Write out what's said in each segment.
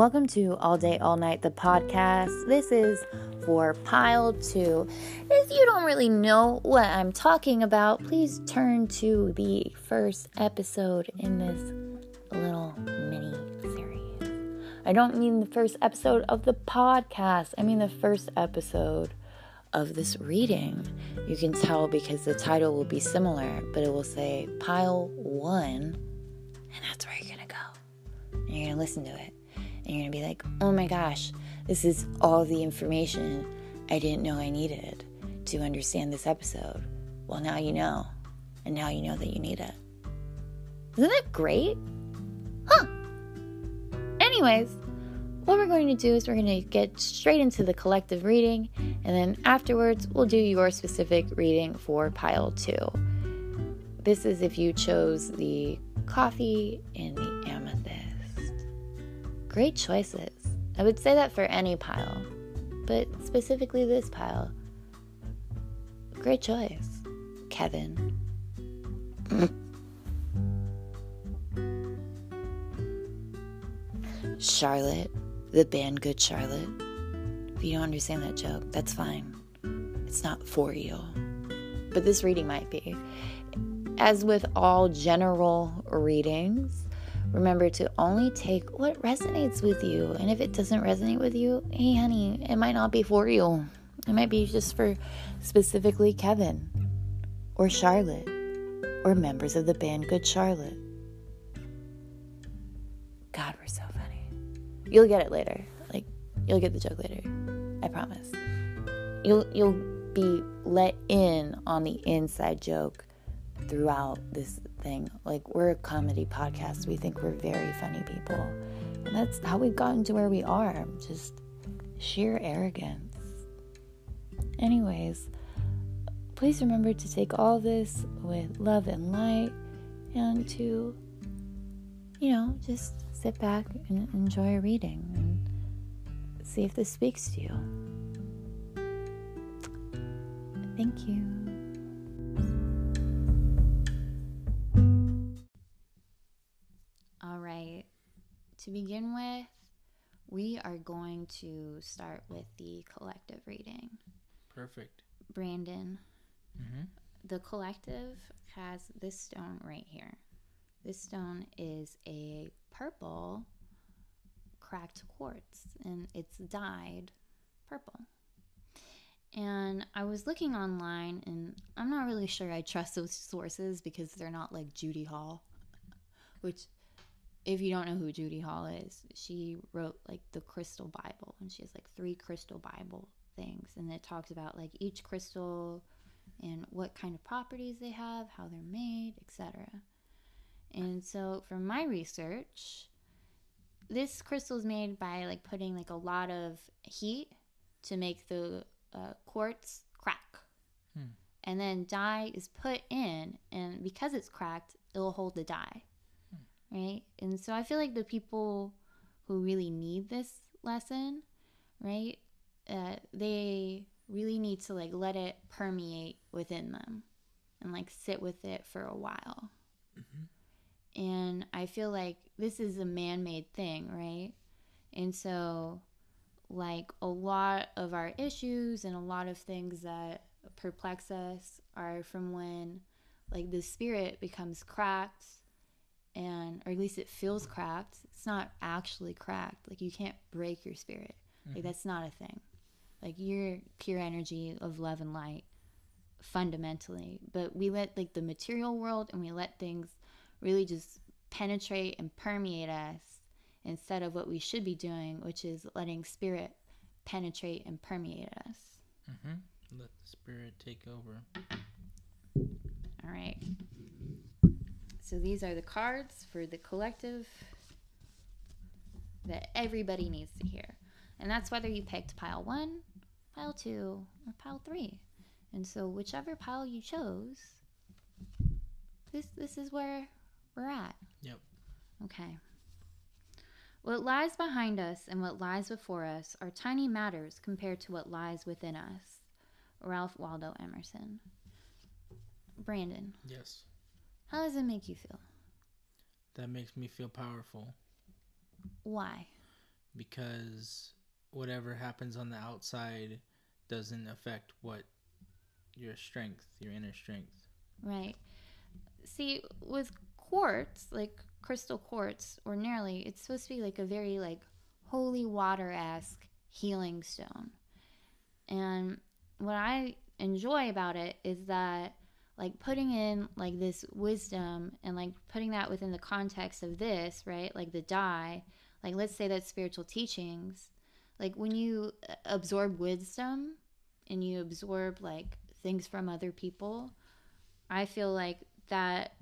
Welcome to All Day, All Night, the podcast. This is for pile two. If you don't really know what I'm talking about, please turn to the first episode in this little mini series. I don't mean the first episode of the podcast, I mean the first episode of this reading. You can tell because the title will be similar, but it will say pile one, and that's where you're gonna go. And you're gonna listen to it and you're gonna be like, oh my gosh, this is all the information I didn't know I needed to understand this episode. Well, now you know, and now you know that you need it. Isn't that great? Huh. Anyways, what we're going to do is we're going to get straight into the collective reading, and then afterwards, we'll do your specific reading for pile two. This is if you chose the coffee and the Great choices. I would say that for any pile, but specifically this pile. Great choice, Kevin. Charlotte, the band Good Charlotte. If you don't understand that joke, that's fine. It's not for you. But this reading might be. As with all general readings, Remember to only take what resonates with you. And if it doesn't resonate with you, hey, honey, it might not be for you. It might be just for specifically Kevin or Charlotte or members of the band Good Charlotte. God, we're so funny. You'll get it later. Like, you'll get the joke later. I promise. You'll, you'll be let in on the inside joke throughout this thing. Like, we're a comedy podcast. We think we're very funny people. And that's how we've gotten to where we are. Just sheer arrogance. Anyways, please remember to take all this with love and light and to, you know, just sit back and enjoy a reading and see if this speaks to you. Thank you. To begin with, we are going to start with the collective reading. Perfect. Brandon, mm-hmm. the collective has this stone right here. This stone is a purple cracked quartz and it's dyed purple. And I was looking online and I'm not really sure I trust those sources because they're not like Judy Hall, which if you don't know who Judy Hall is, she wrote like the Crystal Bible, and she has like three Crystal Bible things, and it talks about like each crystal and what kind of properties they have, how they're made, etc. And so, from my research, this crystal is made by like putting like a lot of heat to make the uh, quartz crack. Hmm. And then dye is put in, and because it's cracked, it'll hold the dye right? And so I feel like the people who really need this lesson, right? Uh, they really need to like let it permeate within them and like sit with it for a while. Mm-hmm. And I feel like this is a man made thing, right? And so, like, a lot of our issues and a lot of things that perplex us are from when, like, the spirit becomes cracked and or at least it feels cracked it's not actually cracked like you can't break your spirit. Mm-hmm. like that's not a thing. Like you're pure energy of love and light fundamentally. But we let like the material world and we let things really just penetrate and permeate us instead of what we should be doing which is letting spirit penetrate and permeate us. Mm-hmm. let the spirit take over. All right so these are the cards for the collective that everybody needs to hear. And that's whether you picked pile one, pile two, or pile three. And so whichever pile you chose, this this is where we're at. Yep. Okay. What lies behind us and what lies before us are tiny matters compared to what lies within us. Ralph Waldo Emerson. Brandon. Yes. How does it make you feel? That makes me feel powerful. Why? because whatever happens on the outside doesn't affect what your strength, your inner strength. Right. See, with quartz, like crystal quartz, ordinarily, it's supposed to be like a very like holy water esque healing stone. And what I enjoy about it is that like putting in like this wisdom and like putting that within the context of this, right? Like the dye, like let's say that's spiritual teachings. Like when you uh, absorb wisdom and you absorb like things from other people, I feel like that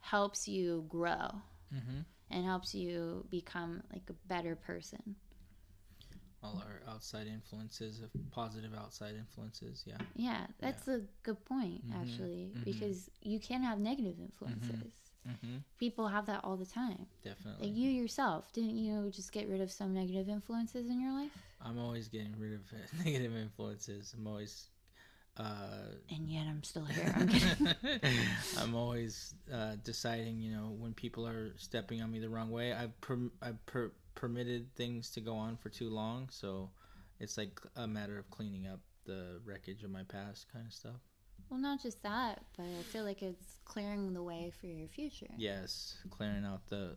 helps you grow Mm-hmm. and helps you become like a better person. All our outside influences, of positive outside influences, yeah. Yeah, that's a good point, Mhm, actually, mhm. because you can have negative influences. Mm-hmm. People have that all the time. Definitely. Like you yourself, didn't you just get rid of some negative influences in your life? I'm always getting rid of negative influences. I'm always uh, And yet I'm still here. I'm. I'm always uh, deciding, you know, when people are stepping on me the wrong way. I've per- I've per- permitted things to go on for too long, so it's like a matter of cleaning up the wreckage of my past, kind of stuff. well, not just that, but I feel like it's clearing the way for your future. Yes, clearing out the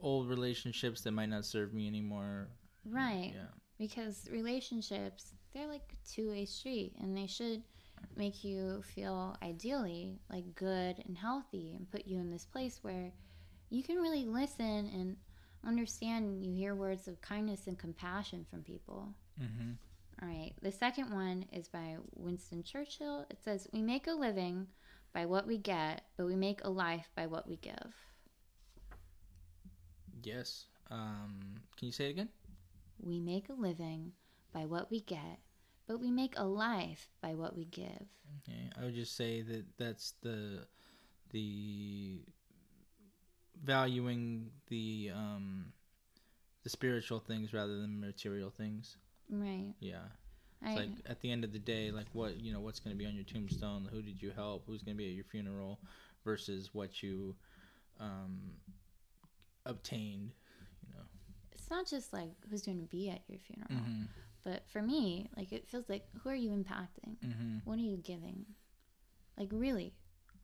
old relationships that might not serve me anymore. Right. Yeah. because relationships they're like a two-way street and they should make you feel ideally like good and healthy and put you in this place where you can really listen and understand you hear words of kindness and compassion from people Mm-hmm. all right the second one is by winston churchill it says we make a living by what we get but we make a life by what we give Yes. Um, can you say it again? we make a living by what we get but we make a life by what we give Okay, I would just say that that's the the valuing the um the spiritual things rather than material things. right Yeah. I, It's like at the end of the day, like what you know, what's going to be on your tombstone? Who did you help? Who's going to be at your funeral? Versus what you um obtained. You know. it's not just like who's going to be at your funeral, Mm-hmm. but for me, like it feels like who are you impacting? Mm-hmm. What are you giving? Like really,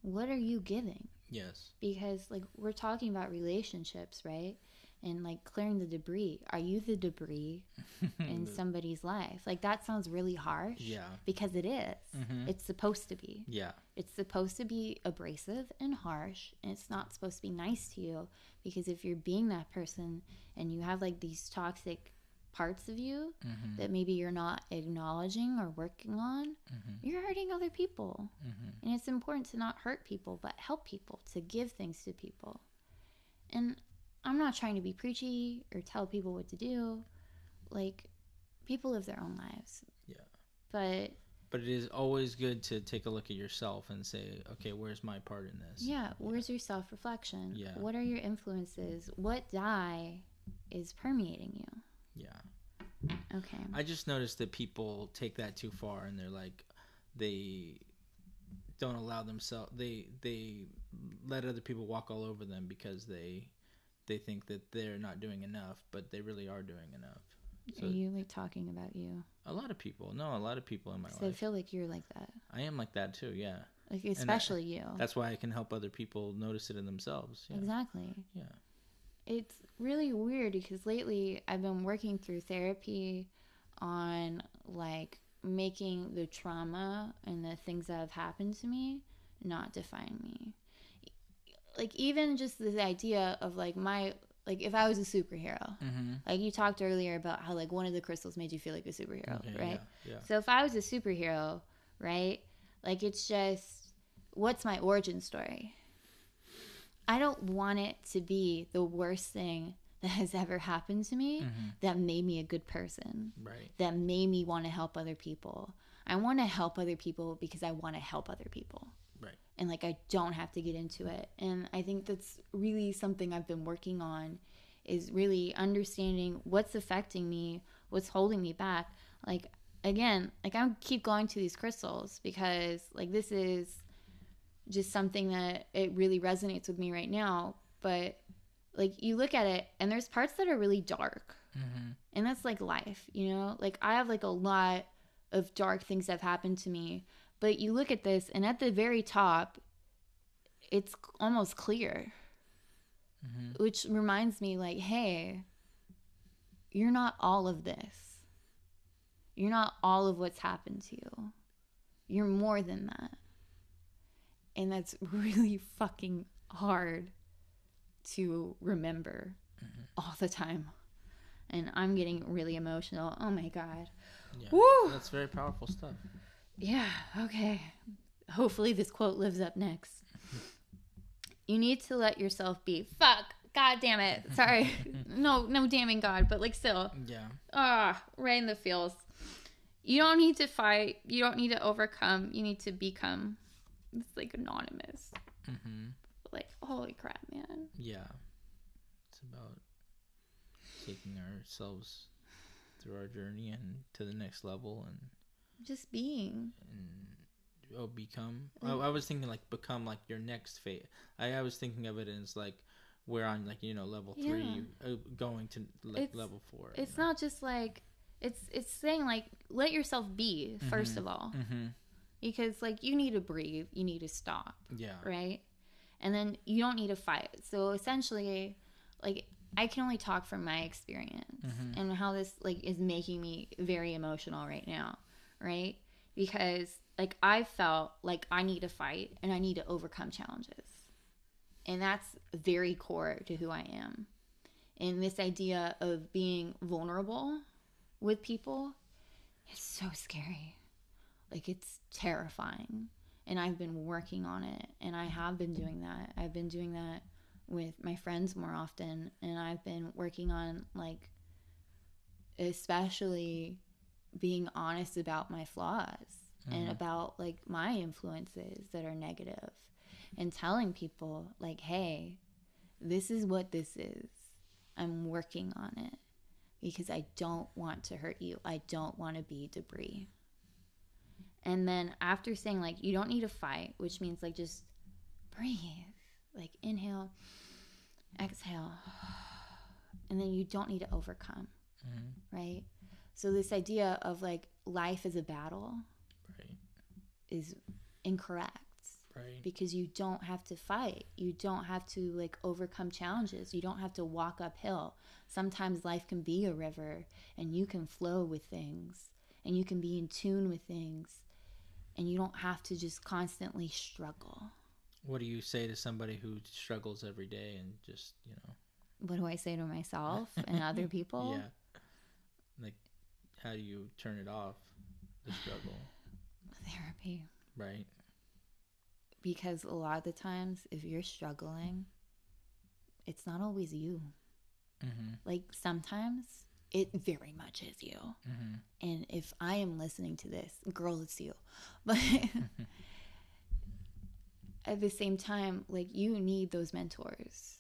what are you giving? Yes. Because like we're talking about relationships, right? And like clearing the debris. Are you the debris in somebody's life? Like that sounds really harsh. yeah. Because it is. Mm-hmm. It's supposed to be. Yeah. It's supposed to be abrasive and harsh, and it's not supposed to be nice to you because if you're being that person and you have like these toxic parts of you Mm-hmm. that maybe you're not acknowledging or working on, Mm-hmm. you're hurting other people. Mm-hmm. And it's important to not hurt people, but help people, to give things to people. And I'm not trying to be preachy or tell people what to do. Like, people live their own lives. Yeah. But But it is always good to take a look at yourself and say, okay, where's my part in this? Yeah, where's your self reflection? Yeah. What are your influences? What dye is permeating you? Yeah. Okay. I just noticed that people take that too far and they're like, they don't allow themselves, they, they let other people walk all over them because they, they think that they're not doing enough, but they really are doing enough. So are you like talking about you? a lot of people, no, a lot of people in my life. So I feel like you're like that. I am like that too. Yeah. Like especially you. That's why I can help other people notice it in themselves. Yeah. Exactly. Yeah. It's really weird because lately I've been working through therapy on like making the trauma and the things that have happened to me not define me. Like even just the idea of like my like if I was a superhero. Mm-hmm. Like you talked earlier about how like one of the crystals made you feel like a superhero, Okay, right? Yeah. So if I was a superhero, right? Like it's just what's my origin story? I don't want it to be the worst thing that has ever happened to me yeah. hmm that made me a good person, Right. that made me want to help other people. I want to help other people because I want to help other people. Right. And like I don't have to get into it. And I think that's really something I've been working on is really understanding what's affecting me, what's holding me back. Like again, like I keep going to these crystals because like this is just something that it really resonates with me right now, but like you look at it and there's parts that are really dark Mm-hmm. And that's like life, you know? Like I have like a lot of dark things that have happened to me, but you look at this and at the very top it's almost clear. Mm-hmm. Which reminds me like, hey, you're not all of this. You're not all of what's happened to you. You're more than that. And that's really fucking hard to remember all the time. And I'm getting really emotional. Oh my God. Yeah. Woo! That's very powerful stuff. Yeah, okay. Hopefully this quote lives up next. You need to let yourself be. Fuck. God damn it. Sorry. no, no damning God, but like still. Yeah. Ah, right in the feels. You don't need to fight. You don't need to overcome. You need to become. It's like anonymous. Mm-hmm. Like, holy crap, man. Yeah. It's about taking ourselves through our journey and to the next level and Just being. and oh become I, I was thinking like become like your next phase I, I was thinking of it as like we're on like you know level three uh, going to like It's- level four It's not just like it's it's saying like let yourself be 1st Mhm. of all mm-hmm. Because like you need to breathe, you need to stop. yeah right? And then you don't need to fight. So essentially, like I can only talk from my experience Mhm. and how this like is making me very emotional right now, right? Because like I felt like I need to fight and I need to overcome challenges. And that's very core to who I am. And this idea of being vulnerable with people is so scary. Like it's terrifying. And I've been working on it and I have been doing that. I've been doing that with my friends more often and I've been working on like especially being honest about my flaws and Mhm. about like my influences that are negative and telling people like hey this is what this is i'm working on it because i don't want to hurt you i don't want to be debris and then after saying like you don't need to fight which means like just breathe like inhale exhale and then you don't need to overcome mm-hmm. right so this idea of like life is a battle right is incorrect right because you don't have to fight. You don't have to like overcome challenges. You don't have to walk uphill. Sometimes life can be a river and you can flow with things and you can be in tune with things and you don't have to just constantly struggle. what do you say to somebody who struggles every day and just you know What do I say to myself and other people? yeah like how do you turn it off the struggle Therapy. right Because a lot of the times if you're struggling, it's not always you. mm-hmm. Like sometimes it very much is you. Mm-hmm. and if I am listening to this, girl, it's you. But at the same time, like you need those mentors.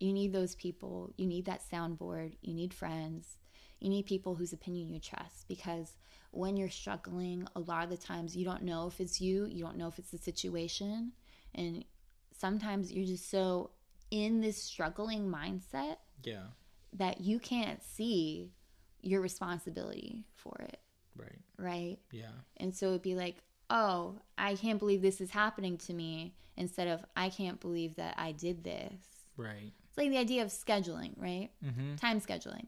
You need those people. You need that soundboard. You need friends. You need people whose opinion you trust because when you're struggling, a lot of the times you don't know if it's you, you don't know if it's the situation. And sometimes you're just so in this struggling mindset yeah that you can't see your responsibility for it, right right? yeah And so it'd be like, oh, I can't believe this is happening to me instead of I can't believe that I did this. right It's like the idea of scheduling, right? mm-hmm. Time scheduling.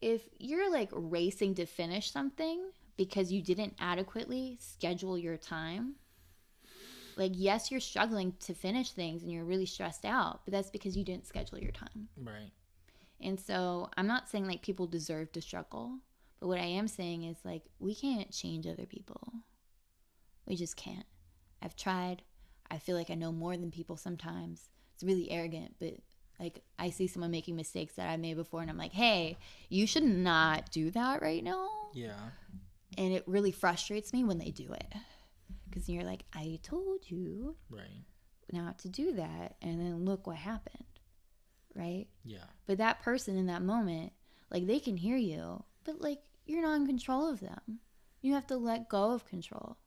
If you're like racing to finish something because you didn't adequately schedule your time, like, yes, you're struggling to finish things and you're really stressed out, but that's because you didn't schedule your time. right And so I'm not saying like people deserve to struggle, but what I am saying is like we can't change other people. We just can't. I've tried. I feel like I know more than people sometimes. It's really arrogant, but like I see someone making mistakes that I made before and I'm like, "Hey, you should not do that right now." yeah And it really frustrates me when they do it. Cuz you're like, "I told you right not to do that." And then look what happened. Right? yeah But that person in that moment, like they can hear you, but like you're not in control of them. You have to let go of control.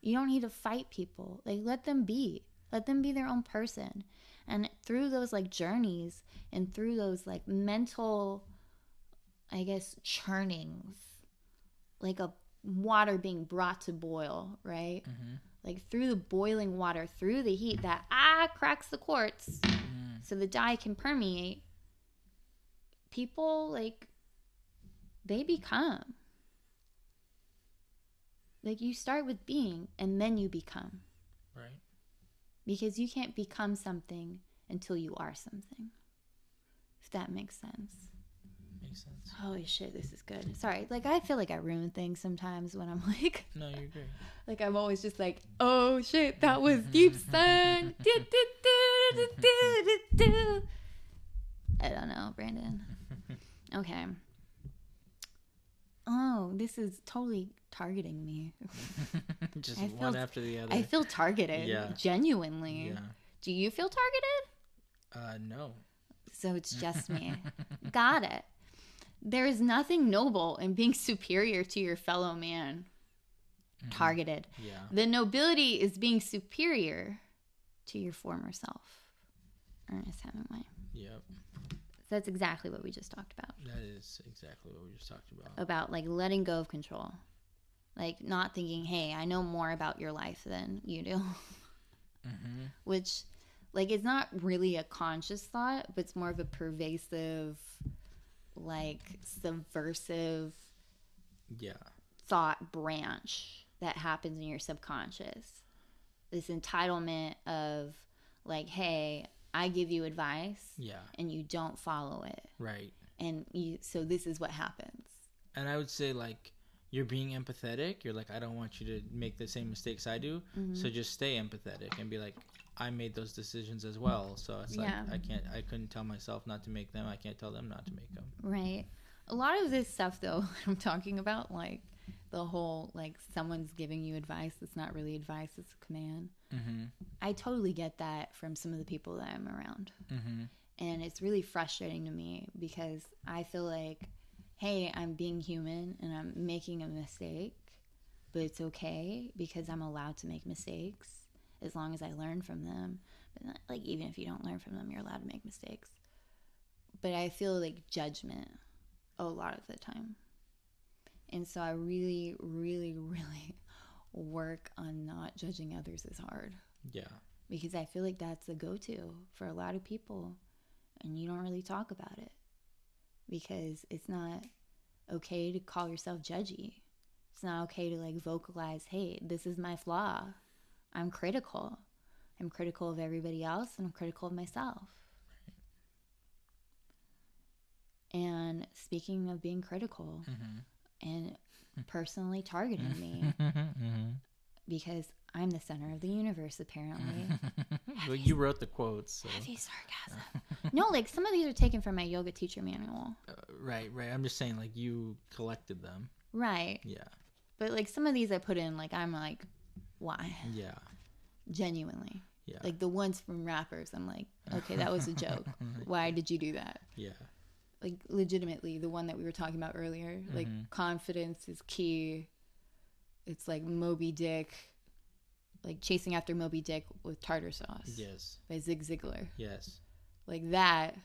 You don't need to fight people. Like let them be. Let them be their own person. And through those like journeys and through those like mental I guess, churnings, like a water being brought to boil, right? Mm-hmm. Like through the boiling water, through the heat that ah cracks the quartz, Mm. So the dye can permeate. People like they become. Like you start with being and then you become Right. because you can't become something until you are something. If that makes sense. Makes sense. Holy shit, this is good. Sorry, like I feel like I ruin things sometimes when I'm like, No, you're great. like I'm always just like, oh shit, that was deep, son. Do, do, do. I don't know, Brandon. Okay. Oh, this is totally targeting me. Just I one feel- after the other. I feel targeted, Yeah. genuinely. yeah. Do you feel targeted? Uh, no. So it's just me. Got it. There is nothing noble in being superior to your fellow man. Targeted. Yeah. The nobility is being superior to your former self. Ernest Hemingway. Yep. That's exactly what we just talked about. That is exactly what we just talked about. About like letting go of control. Like not thinking, hey, I know more about your life than you do. Mm-hmm. Which, like, it's not really a conscious thought, but it's more of a pervasive, like, subversive Yeah. thought branch that happens in your subconscious. This entitlement of, like, hey, I give you advice Yeah. and you don't follow it. Right. And you, so this is what happens. And I would say like you're being empathetic. You're like I don't want you to make the same mistakes I do. Mm-hmm. So just stay empathetic and be like I made those decisions as well. So it's like Yeah. I can't I couldn't tell myself not to make them. I can't tell them not to make them. Right. A lot of this stuff, though, I'm talking about, like, the whole, like, someone's giving you advice that's not really advice, it's a command. Mm-hmm. I totally get that from some of the people that I'm around. Mm-hmm. And it's really frustrating to me because I feel like, hey, I'm being human and I'm making a mistake, but it's okay because I'm allowed to make mistakes as long as I learn from them. But not, like, even if you don't learn from them, you're allowed to make mistakes. But I feel like judgment a lot of the time. And so I really, really, really work on not judging others as hard Yeah. because I feel like that's the go to for a lot of people. And you don't really talk about it because it's not okay to call yourself judgy. It's not okay to like vocalize, hey, this is my flaw. I'm critical. I'm critical of everybody else and I'm critical of myself. And speaking of being critical Mm-hmm. And personally targeting me mm-hmm. because I'm the center of the universe, apparently. well, you wrote the quotes. So. Heavy sarcasm. no, like some of these are taken from my yoga teacher manual. Uh, right. Right. I'm just saying like you collected them. Right. Yeah. But like some of these I put in, like, I'm like, why? Yeah. Genuinely. Yeah. Like the ones from rappers, I'm like, okay, that was a joke. Why did you do that? yeah. Like, legitimately, the one that we were talking about earlier, like, Mhm. confidence is key. It's like Moby Dick, like chasing after Moby Dick with tartar sauce Yes. by Zig Ziglar. Yes. Like that.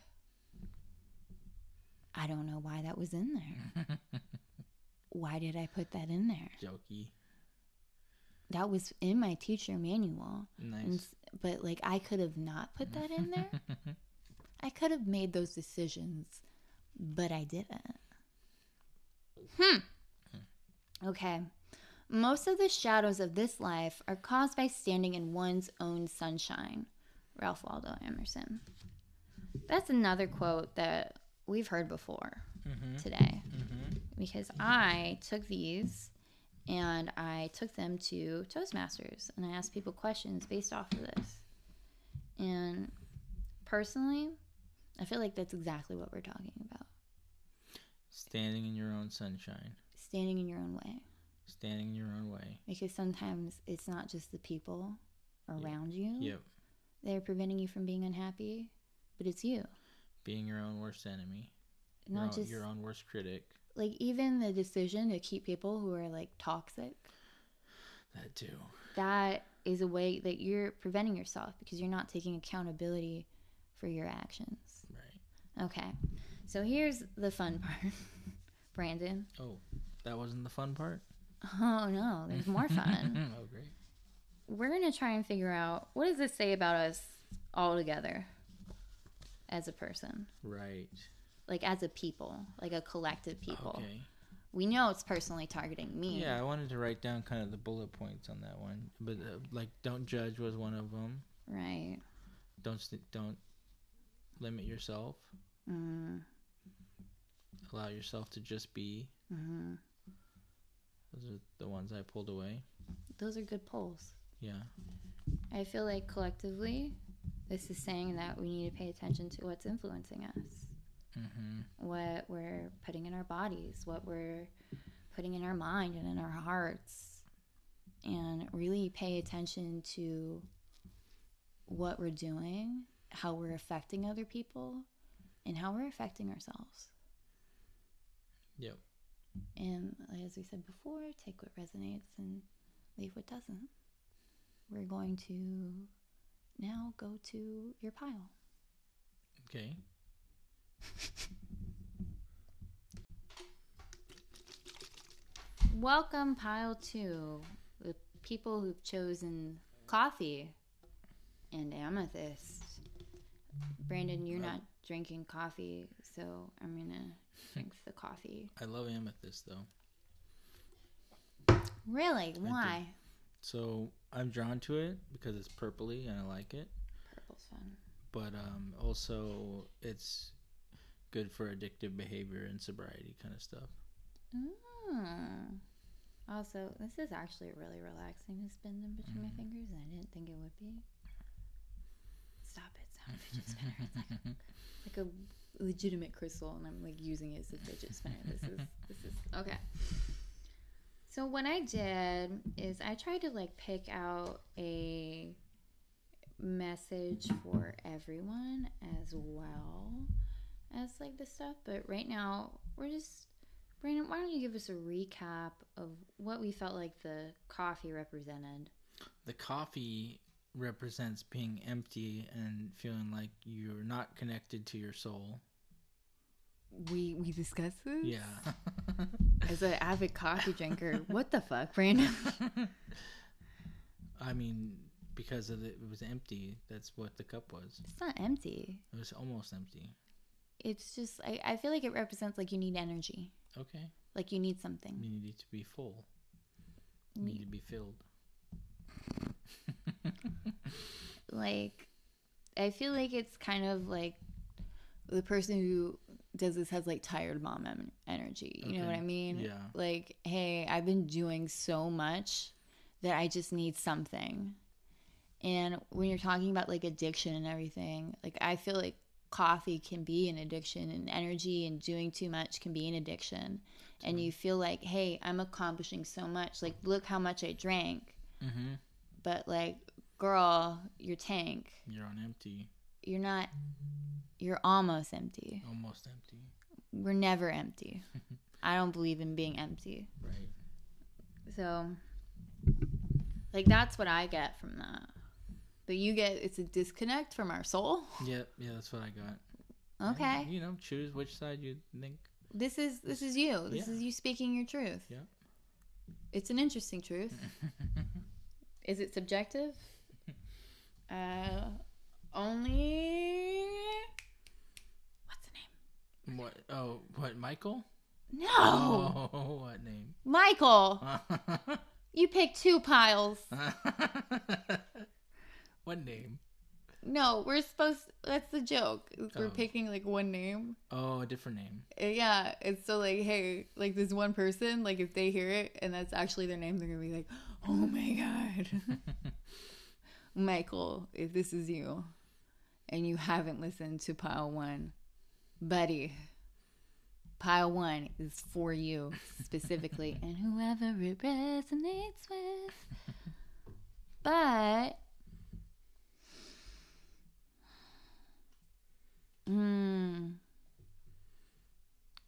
I don't know why that was in there. why did I put that in there? Jokey. That was in my teacher manual. Nice. s- but like I could have not put that in there. I could have made those decisions, but I didn't. Hmm. Okay. Most of the shadows of this life are caused by standing in one's own sunshine. Ralph Waldo Emerson. That's another quote that we've heard before Mhm. today Mhm. because I took these and I took them to Toastmasters and I asked people questions based off of this. And personally, I feel like that's exactly what we're talking about. Standing in your own sunshine. Standing in your own way. Standing in your own way. Because sometimes it's not just the people around you Yep. that are preventing you from being unhappy, but it's you. Being your own worst enemy. Your Not own, just your own worst critic. like even the decision to keep people who are like toxic That too. that is a way that you're preventing yourself because you're not taking accountability for your actions. Okay. So here's the fun part. Brandon. Oh, that wasn't the fun part. Oh no, there's more fun. oh, great. We're gonna try and figure out what does this say about us all together as a person, Right. like as a people, like a collective people. Okay. We know it's personally targeting me. Yeah, I wanted to write down kind of the bullet points on that one, but uh, like, don't judge was one of them. Right. Don't st- don't limit yourself. Mm, Allow yourself to just be. hmm Those are the ones I pulled away. Those are good pulls. Yeah. I feel like collectively, this is saying that we need to pay attention to what's influencing us, Mm-hmm. what we're putting in our bodies, what we're putting in our mind and in our hearts, and really pay attention to what we're doing, how we're affecting other people, and how we're affecting ourselves. Yep. And as we said before, take what resonates and leave what doesn't. We're going to now go to your pile. Okay. Welcome, pile two. The people who've chosen coffee and amethyst. Brandon, you're not drinking coffee, so I'm gonna drink the coffee. I love amethyst though. Really? Why? So I'm drawn to it because it's purpley and I like it. Purple's fun. But um, also it's good for addictive behavior and sobriety kind of stuff. Mm. Also, this is actually really relaxing to spin them between my fingers, and I didn't think it would be. Stop it! Fidget spinner. It's like a, like a legitimate crystal, and I'm like using it as a fidget spinner. This is this is okay. So what I did is I tried to like pick out a message for everyone as well as like the stuff, but right now we're just Brandon, why don't you give us a recap of what we felt like the coffee represented? The coffee represents being empty and feeling like you're not connected to your soul. We we discussed this. Yeah. As an avid coffee drinker, what the fuck, Brandon? I mean, because of the, it was empty. That's what the cup was. It's not empty. It was almost empty. It's just I, I feel like it represents like you need energy. Okay. Like you need something. You need to be full. You need to be filled. Like I feel like it's kind of like the person who does this has like tired mom energy. You know what I mean? Yeah. Like, hey, I've been doing so much that I just need something. And when you're talking about like addiction and everything, like I feel like coffee can be an addiction and energy and doing too much can be an addiction. And you feel like, hey, I'm accomplishing so much. Like, look how much I drank. Mm-hmm. But like, girl, your tank, You're on empty. you're not, you're almost empty. Almost empty. We're never empty. I don't believe in being empty. Right. So, like, that's what I get from that. But you get it's a disconnect from our soul. Yeah. Yeah. That's what I got. Okay, You know, choose which side you think. this is this is you. This Yeah. is you speaking your truth. Yeah. It's an interesting truth. is it subjective? Uh, only. What's the name? What? Oh, what? Michael? No, Oh, what name? Michael. You picked two piles. what name? No, we're supposed. That's the joke. We're Oh. picking like one name. Oh, a different name. Uh, Yeah, it's so like, hey, like this one person, like if they hear it and that's actually their name, they're gonna be like, oh my god, Michael, if this is you, and you haven't listened to pile one, buddy, pile one is for you specifically, and whoever it resonates with. But, mm,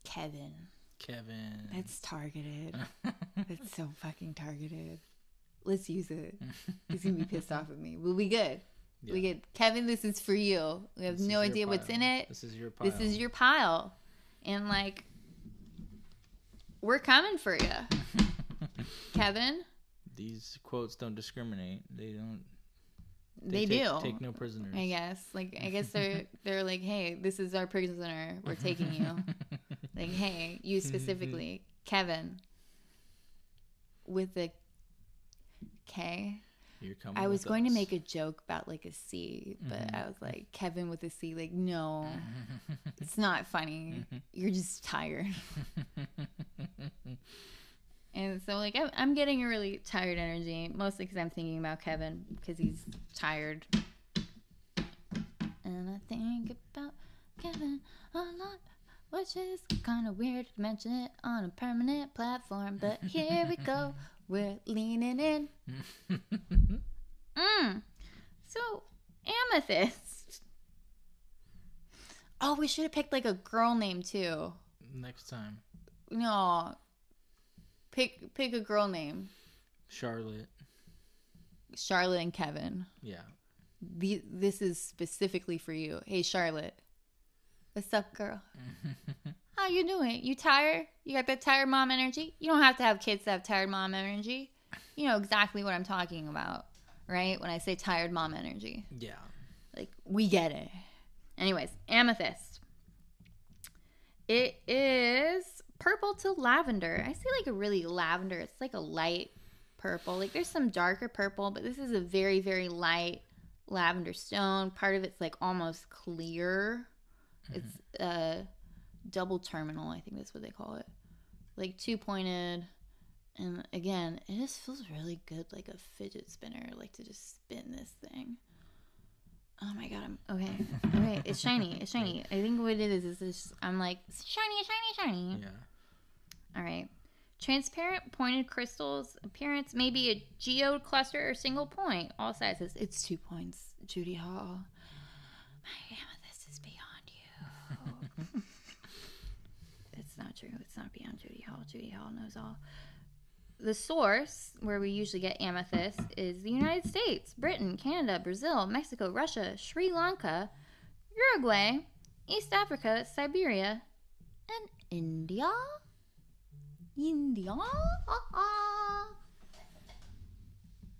Kevin. Kevin. That's targeted. That's so fucking targeted. Let's use it. He's gonna be pissed off at me. We'll be good. We get Kevin. This is for you. We have This no idea what's in it. This is your pile. This is your pile, and like, we're coming for you, Kevin. These quotes don't discriminate. They don't. They, take, do. Take no prisoners. I guess. Like I guess they're they're like, hey, this is our prisoner. We're taking you. like, hey, you specifically, Kevin. With the K. You're coming. I was going to make a joke about like a C, but Mhm. I was like, Kevin with a C, like, no, it's not funny. You're just tired. And so, like, I'm, I'm getting a really tired energy, mostly because I'm thinking about Kevin because he's tired. And I think about Kevin a lot, which is kind of weird to mention it on a permanent platform. But here we go, we're leaning in. Mm. So, Amethyst. Oh, we should have picked like a girl name too. Next time, No. Pick pick a girl name. Charlotte. Charlotte and Kevin. Yeah. The, this is specifically for you. Hey Charlotte. What's up, girl? How you doing? You tired? You got that tired mom energy? You don't have to have kids to have tired mom energy. You know exactly what I'm talking about, right? When I say tired mom energy. yeah. Like, we get it. Anyways, amethyst. It is purple to lavender. I see like a really lavender. It's like a light purple. Like there's some darker purple, but this is a very, very light lavender stone. Part of it's like almost clear. It's a double terminal, I think that's what they call it. Like two pointed. And again, it just feels really good like a fidget spinner, like to just spin this thing. Oh my god, I'm okay. Okay, it's shiny. It's shiny. I think what it is is just I'm like shiny, shiny, shiny. Yeah. All right. Transparent pointed crystals appearance maybe a geode cluster or single point. All sizes. It's two points. Judy Hall. My amethyst is beyond you. it's not true. It's not beyond Judy Hall. Judy Hall knows all. The source where we usually get amethyst is the United States, Britain, Canada, Brazil, Mexico, Russia, Sri Lanka, Uruguay, East Africa, Siberia, and India. India. All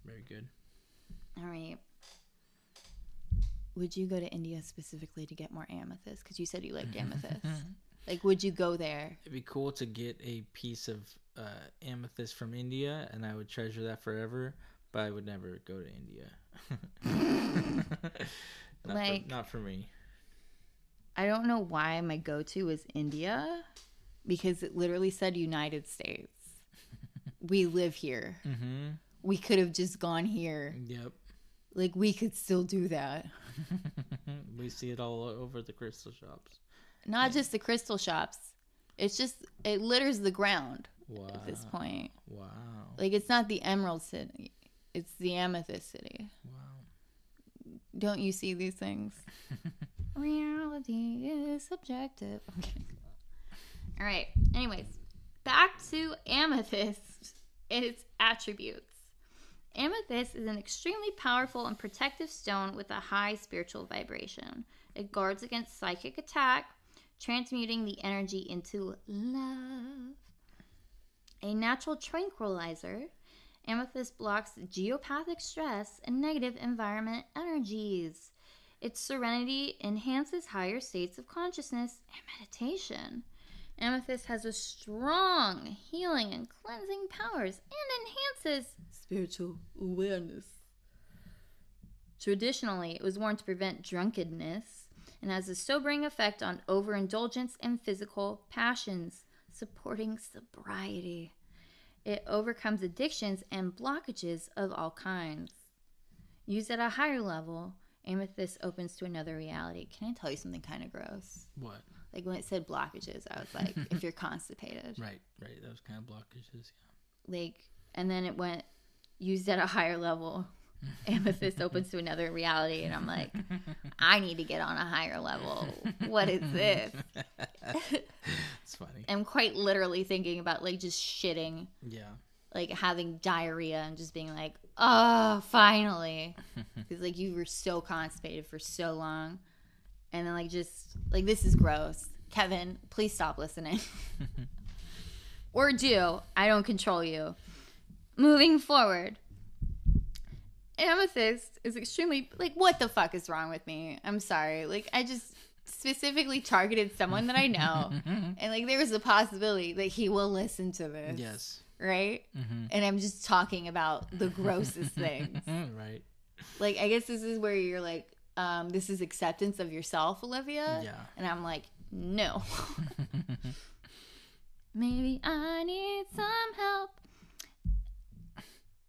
Very good. All right. Would you go to India specifically to get more amethyst? Because you said you liked amethyst. like, would you go there? It'd be cool to get a piece of uh, amethyst from India, and I would treasure that forever. But I would never go to India. not, Like- for, not for me. I don't know why my go-to is India, because it literally said United States. we live here. Mm-hmm. We could have just gone here. Yep. Like, we could still do that. we see it all over the crystal shops. Not just the crystal shops. It's just it litters the ground Wow. at this point. Wow. Like it's not the Emerald City. It's the Amethyst City. Wow. Don't you see these things? Reality is subjective. Okay. All right. Anyways, back to amethyst and its attributes. Amethyst is an extremely powerful and protective stone with a high spiritual vibration. It guards against psychic attack, transmuting the energy into love. A natural tranquilizer, amethyst blocks geopathic stress and negative environment energies. Its serenity enhances higher states of consciousness and meditation. Amethyst has a strong healing and cleansing powers and enhances spiritual awareness. Traditionally, it was worn to prevent drunkenness and has a sobering effect on overindulgence and physical passions, supporting sobriety. It overcomes addictions and blockages of all kinds. Used at a higher level, amethyst opens to another reality. Can I tell you something kind of gross? What? Like when it said blockages, I was like, if you're constipated. Right. Right. Those kind of blockages. Yeah. Like, and then it went used at a higher level. Amethyst opens to another reality, and I'm like, I need to get on a higher level. What is this? it's funny. I'm quite literally thinking about like just shitting, Yeah. like having diarrhea, and just being like, oh, finally, because like you were so constipated for so long, and then like just like this is gross. Kevin, please stop listening. or do. I don't control you. Moving forward, amethyst is extremely like what the fuck is wrong with me? I'm sorry. Like I just specifically targeted someone that I know, and like there was a possibility that he will listen to this. Yes. Right. And I'm just talking about the grossest things. right. Like I guess this is where you're like, um, this is acceptance of yourself, Olivia. Yeah. And I'm like, no. Maybe I need some help.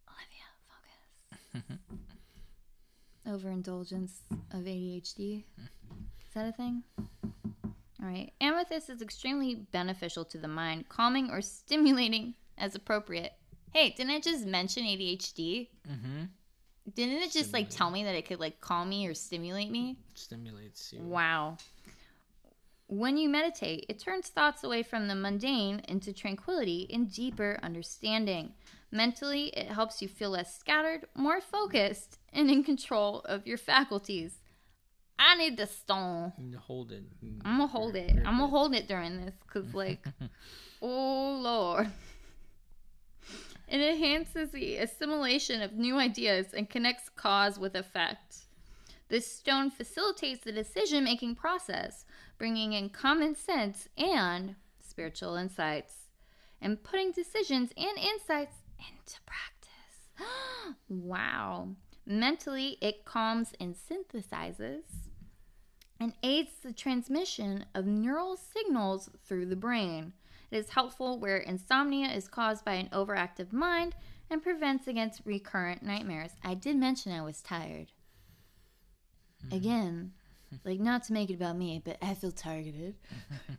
Olivia, focus. Overindulgence of ADHD. Is that a thing? All right. Amethyst is extremely beneficial to the mind, calming or stimulating as appropriate. Hey, didn't I just mention ADHD? Mm-hmm. Didn't it just like tell me that it could like calm me or stimulate me? Stimulates you. Wow. When you meditate, it turns thoughts away from the mundane into tranquility and deeper understanding. Mentally, it helps you feel less scattered, more focused, and in control of your faculties. I need the stone. Hold it. I'm gonna hold it. I'm gonna hold it during this because, like, oh lord. It enhances the assimilation of new ideas and connects cause with effect. This stone facilitates the decision making process, bringing in common sense and spiritual insights, and putting decisions and insights into practice. wow. Mentally, it calms and synthesizes and aids the transmission of neural signals through the brain. It is helpful where insomnia is caused by an overactive mind and prevents against recurrent nightmares. I did mention I was tired. Hmm. Again, like not to make it about me, but I feel targeted.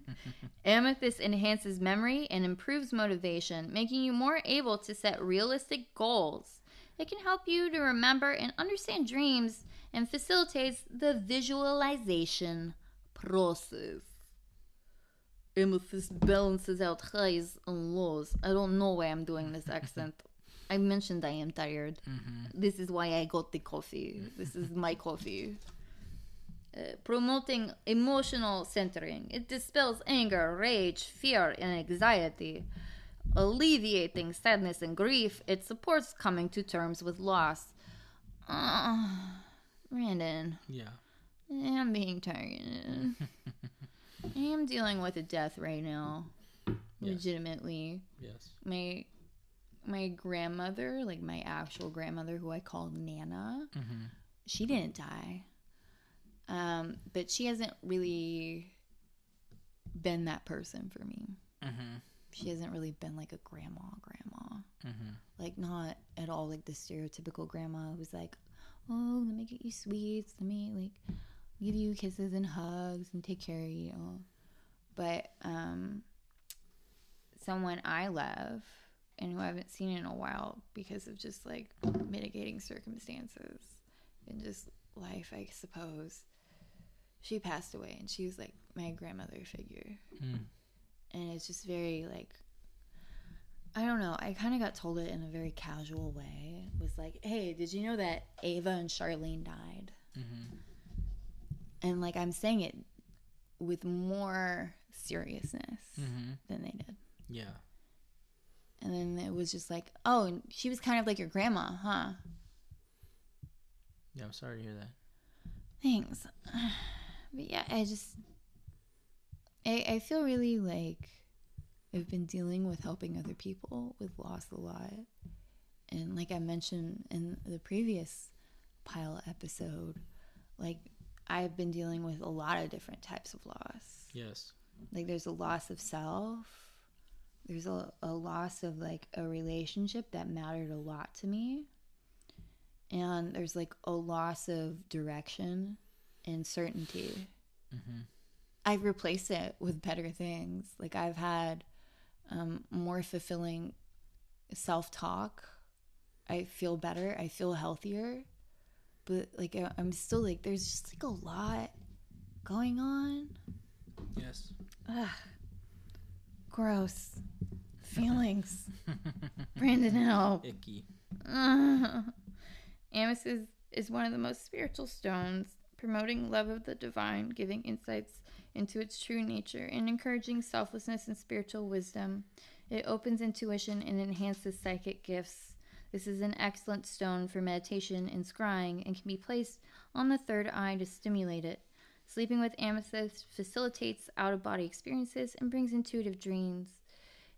Amethyst enhances memory and improves motivation, making you more able to set realistic goals. It can help you to remember and understand dreams and facilitates the visualization process. Amethyst balances out highs and lows. I don't know why I'm doing this accent. I mentioned I am tired. Mm-hmm. This is why I got the coffee. This is my coffee. Uh, promoting emotional centering. It dispels anger, rage, fear, and anxiety. Alleviating sadness and grief. It supports coming to terms with loss. Uh, Brandon, Yeah. I am being targeted. I am dealing with a death right now. Yes. Legitimately. Yes. My my grandmother, like my actual grandmother who I called Nana, Mm-hmm. she didn't die. Um, but she hasn't really been that person for me. Mm-hmm. She hasn't really been like a grandma grandma. Mm-hmm. Like not at all like the stereotypical grandma who's like, Oh, let me get you sweets, let me like give you kisses and hugs and take care of you. But um someone I love and who I haven't seen in a while because of just like mitigating circumstances and just life, I suppose. She passed away and she was like my grandmother figure. Mm. And it's just very like I don't know. I kind of got told it in a very casual way. It was like, "Hey, did you know that Ava and Charlene died?" Mm-hmm. And like I'm saying it with more seriousness Mm-hmm. than they did. Yeah. And then it was just like, "Oh, she was kind of like your grandma, huh?" Yeah. I'm sorry to hear that. Thanks. But yeah, I just I I feel really like I've been dealing with helping other people with loss a lot. And like I mentioned in the previous pile episode, like I've been dealing with a lot of different types of loss. Yes. Like there's a loss of self. There's a, a loss of like a relationship that mattered a lot to me. And there's like a loss of direction and certainty. Mm-hmm. I've replaced it with better things. Like I've had um, more fulfilling self talk. I feel better. I feel healthier. But like I- I'm still like there's just like a lot going on. Yes. Ugh. Gross feelings. Brandon, help. Icky. Amethyst is one of the most spiritual stones, promoting love of the divine, giving insights into its true nature, and encouraging selflessness and spiritual wisdom. It opens intuition and enhances psychic gifts. This is an excellent stone for meditation and scrying and can be placed on the third eye to stimulate it. Sleeping with amethyst facilitates out of body experiences and brings intuitive dreams.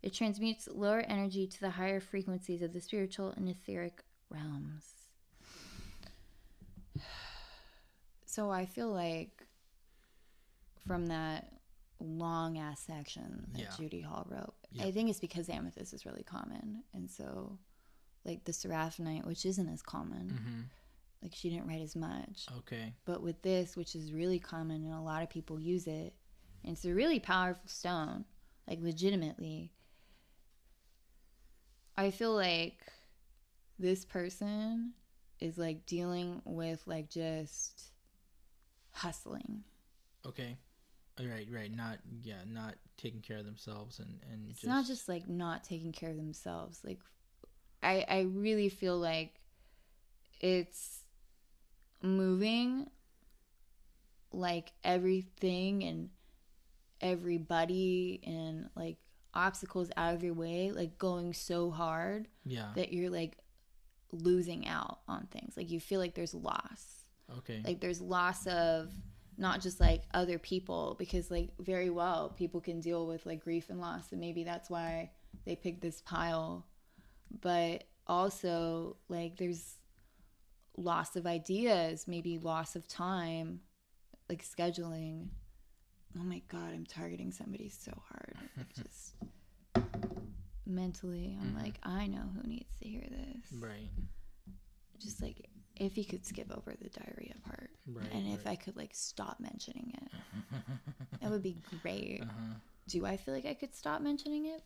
It transmutes lower energy to the higher frequencies of the spiritual and etheric realms. So I feel like from that long ass section that Yeah. Judy Hall wrote, Yeah. I think it's because amethyst is really common. And so, like the seraphinite, which isn't as common, hmm like she didn't write as much. Okay. But with this, which is really common and a lot of people use it, and it's a really powerful stone, like legitimately. I feel like this person is like dealing with like just hustling. Okay. Right. Right. Not. Yeah. Not taking care of themselves and and It's not just like not taking care of themselves. Like I I really feel like it's moving like everything and everybody and like obstacles out of your way, like going so hard Yeah. that you're like losing out on things. Like you feel like there's loss. Okay. Like there's loss of not just like other people because like very well people can deal with like grief and loss and maybe that's why they picked this pile. But also like there's loss of ideas, maybe loss of time, like scheduling. Oh my god, I'm targeting somebody so hard. Just mentally, I'm Mhm. like, I know who needs to hear this. right. Just like if you could skip over the diarrhea part, Right. and if. I could like stop mentioning it, that would be great. uh-huh. Do I feel like I could stop mentioning it?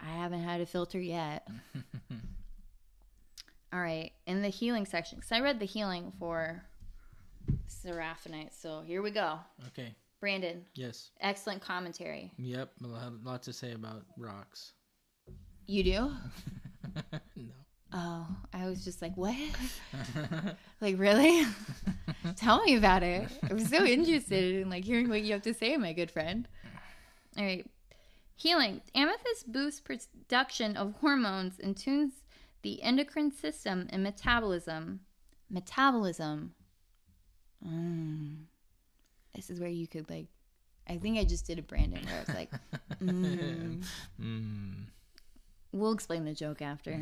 I haven't had a filter yet. All right, in the healing section, because I read the healing for Seraphinite, so here we go. okay. Brandon, Yes. excellent commentary. Yep. A lot, a lot to say about rocks. You do? no. Oh, I was just like, what? Like, really? Tell me about it. I'm so interested in like hearing what you have to say, my good friend. All right. Healing. Amethyst boosts production of hormones and tunes the endocrine system and metabolism. Metabolism. Mm. This is where you could like. I think I just did a Brandon where I was like, mm. Mm. We'll explain the joke after.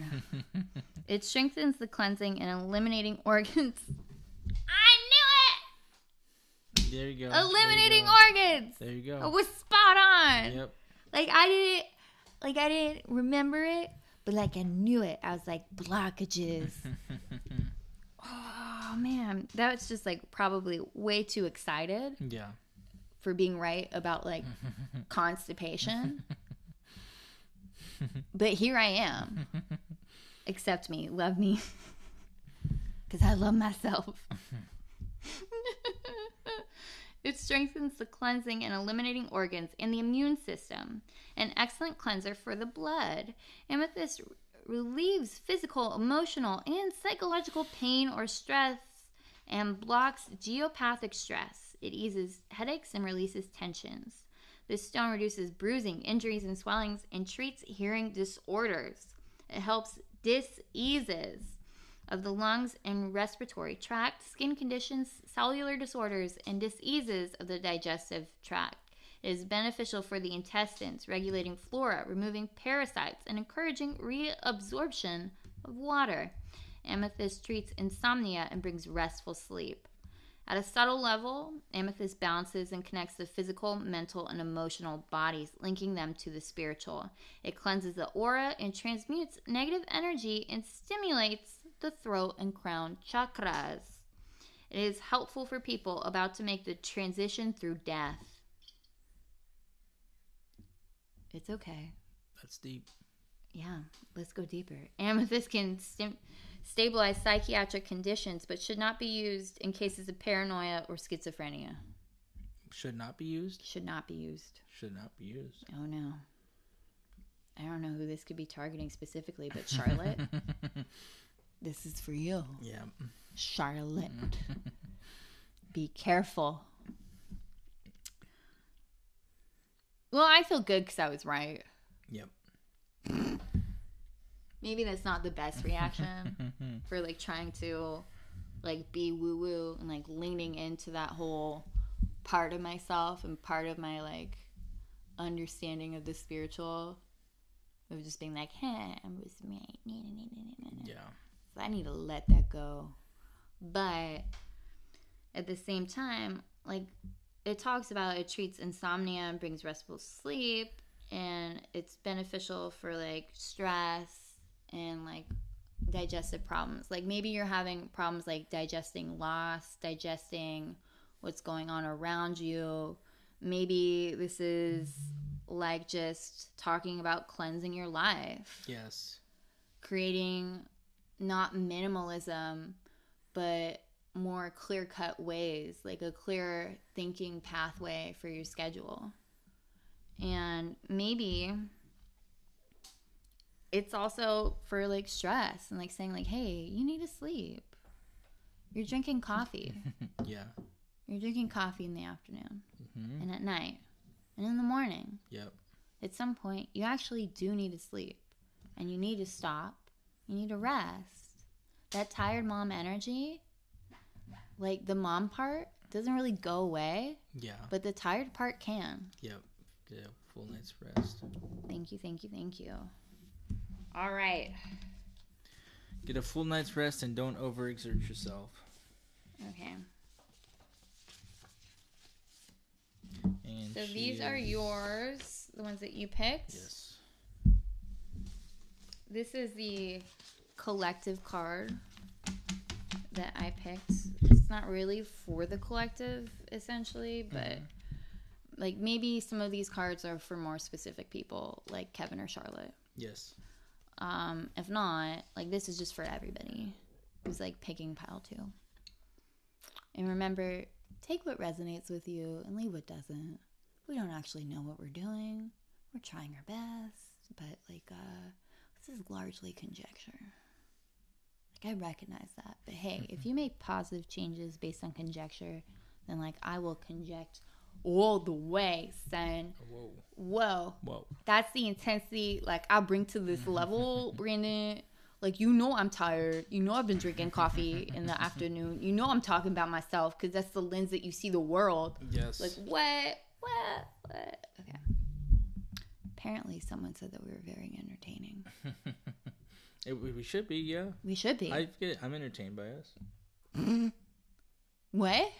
it strengthens the cleansing and eliminating organs. I There you go. knew it! There you go. Eliminating organs. There you I go. was spot on. Yep. Like I didn't, like I didn't remember it, but like I knew it. I was like blockages. oh man, that was just like probably way too excited yeah. for being right about like constipation. but here I am. Accept me, love me, because I love myself. it strengthens the cleansing and eliminating organs and the immune system. An excellent cleanser for the blood. Amethyst relieves physical, emotional, and psychological pain or stress and blocks geopathic stress. It eases headaches and releases tensions. This stone reduces bruising, injuries, and swellings and treats hearing disorders. It helps diseases of the lungs and respiratory tract, skin conditions, cellular disorders, and diseases of the digestive tract. It is beneficial for the intestines, regulating flora, removing parasites, and encouraging reabsorption of water. Amethyst treats insomnia and brings restful sleep. At a subtle level, amethyst balances and connects the physical, mental, and emotional bodies, linking them to the spiritual. It cleanses the aura and transmutes negative energy and stimulates the throat and crown chakras. It is helpful for people about to make the transition through death. It's okay. That's deep. Yeah, let's go deeper. Amethyst can stabilize psychiatric conditions, but should not be used in cases of paranoia or schizophrenia. Should not be used. Should not be used. Should not be used. Oh no. I don't know who this could be targeting specifically, but Charlotte, this is for you. yeah. Charlotte. be careful. Well, I feel good because I was right. Yep. Maybe that's not the best reaction for like trying to like be woo woo and like leaning into that whole part of myself and part of my like understanding of the spiritual of just being like, hey, I was me. yeah. So I need to let that go. But at the same time, like it talks about it treats insomnia and brings restful sleep and it's beneficial for like stress and like digestive problems. Like maybe you're having problems like digesting loss, digesting what's going on around you. Maybe this is like just talking about cleansing your life. Yes. Creating not minimalism, but more clear cut ways, like a clear thinking pathway for your schedule. And maybe it's also for like stress and like saying like, "Hey, you need to sleep. You're drinking coffee. yeah. You're drinking coffee in the afternoon hmm and at night and in the morning. Yep. At some point, you actually do need to sleep and you need to stop. You need to rest. That tired mom energy, like the mom part, doesn't really go away, Yeah. but the tired part can. Yep. A full night's rest. Thank you, thank you, thank you. All right. Get a full night's rest and don't overexert yourself. Okay. And So these are yours, the ones that you picked. Yes. This is the collective card that I picked. It's not really for the collective, essentially, mm-hmm. but like maybe some of these cards are for more specific people, like Kevin or Charlotte. Yes. Um, if not, like this is just for everybody who's like picking pile two. And remember, take what resonates with you and leave what doesn't. We don't actually know what we're doing. We're trying our best, but like uh this is largely conjecture. Like I recognize that. But hey, if you make positive changes based on conjecture, then like I will conject all the way, son. Oh, whoa. Whoa Whoa. that's the intensity like I bring to this level, Brandon. Like you know I'm tired. You know I've been drinking coffee in the afternoon. You know I'm talking about myself because that's the lens that you see the world. Yes. Like what? What? What? Okay. Apparently someone said that we were very entertaining. It, we should be, yeah. We should be. I get, I'm entertained by us. what?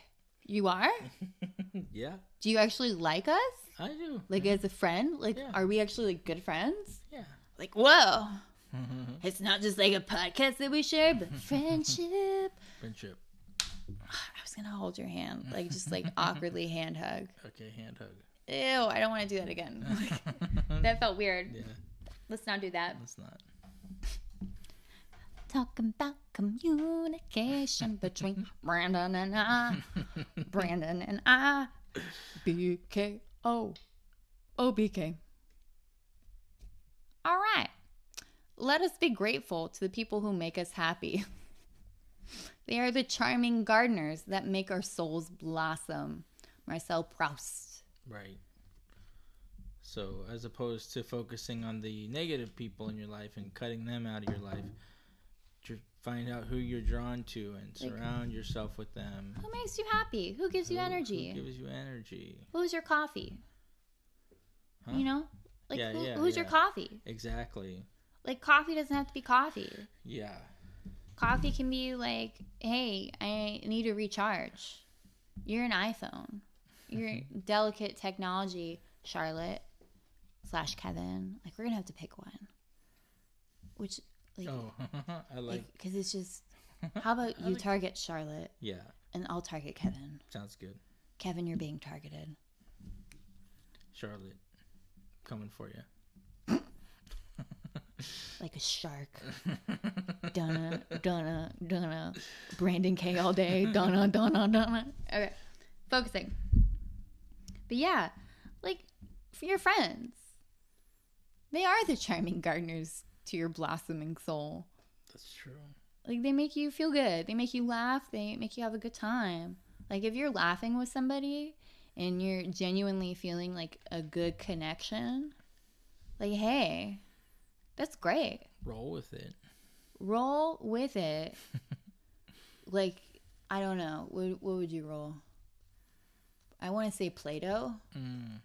You are? yeah, Do you actually like us? I do. Like as a friend? Like Yeah. are we actually like good friends? Yeah. Like whoa. It's not just like a podcast that we share, but friendship. Friendship. I was gonna hold your hand, like just like awkwardly hand hug. Okay, hand hug. Ew, I don't want to do that again. that felt weird. Yeah, Let's not do that. Let's not. Talking about communication between Brandon and I. Brandon and I. B K O. O B K. All right. Let us be grateful to the people who make us happy. they are the charming gardeners that make our souls blossom. Marcel Proust. Right. So, as opposed to focusing on the negative people in your life and cutting them out of your life, find out who you're drawn to and Like- surround yourself with them. Who makes you happy? Who gives you energy? Who gives you energy? Who's your coffee? Huh? You know? Like Yeah, who, yeah, who's your coffee? Exactly. Like coffee doesn't have to be coffee. Yeah. Coffee can be like, hey, I need to recharge. You're an iPhone. You're delicate technology, Charlotte slash Kevin. Like we're gonna have to pick one. Which like, Oh, I like. because it's just. How about you target Charlotte Yeah, and I'll target Kevin. sounds good. Kevin, you're being targeted. Charlotte, coming for you. like a shark. Donna, Donna, Donna. Brandon K all day. Donna, Donna, Donna. Okay, focusing. But yeah, like for your friends, they are the charming gardeners to your blossoming soul. That's true. Like they make you feel good. They make you laugh. They make you have a good time. Like if you're laughing with somebody and you're genuinely feeling like a good connection, like, hey, that's great. Roll with it. Roll with it. like, I don't know. What, what would you roll? I want to say Play Doh. Mm.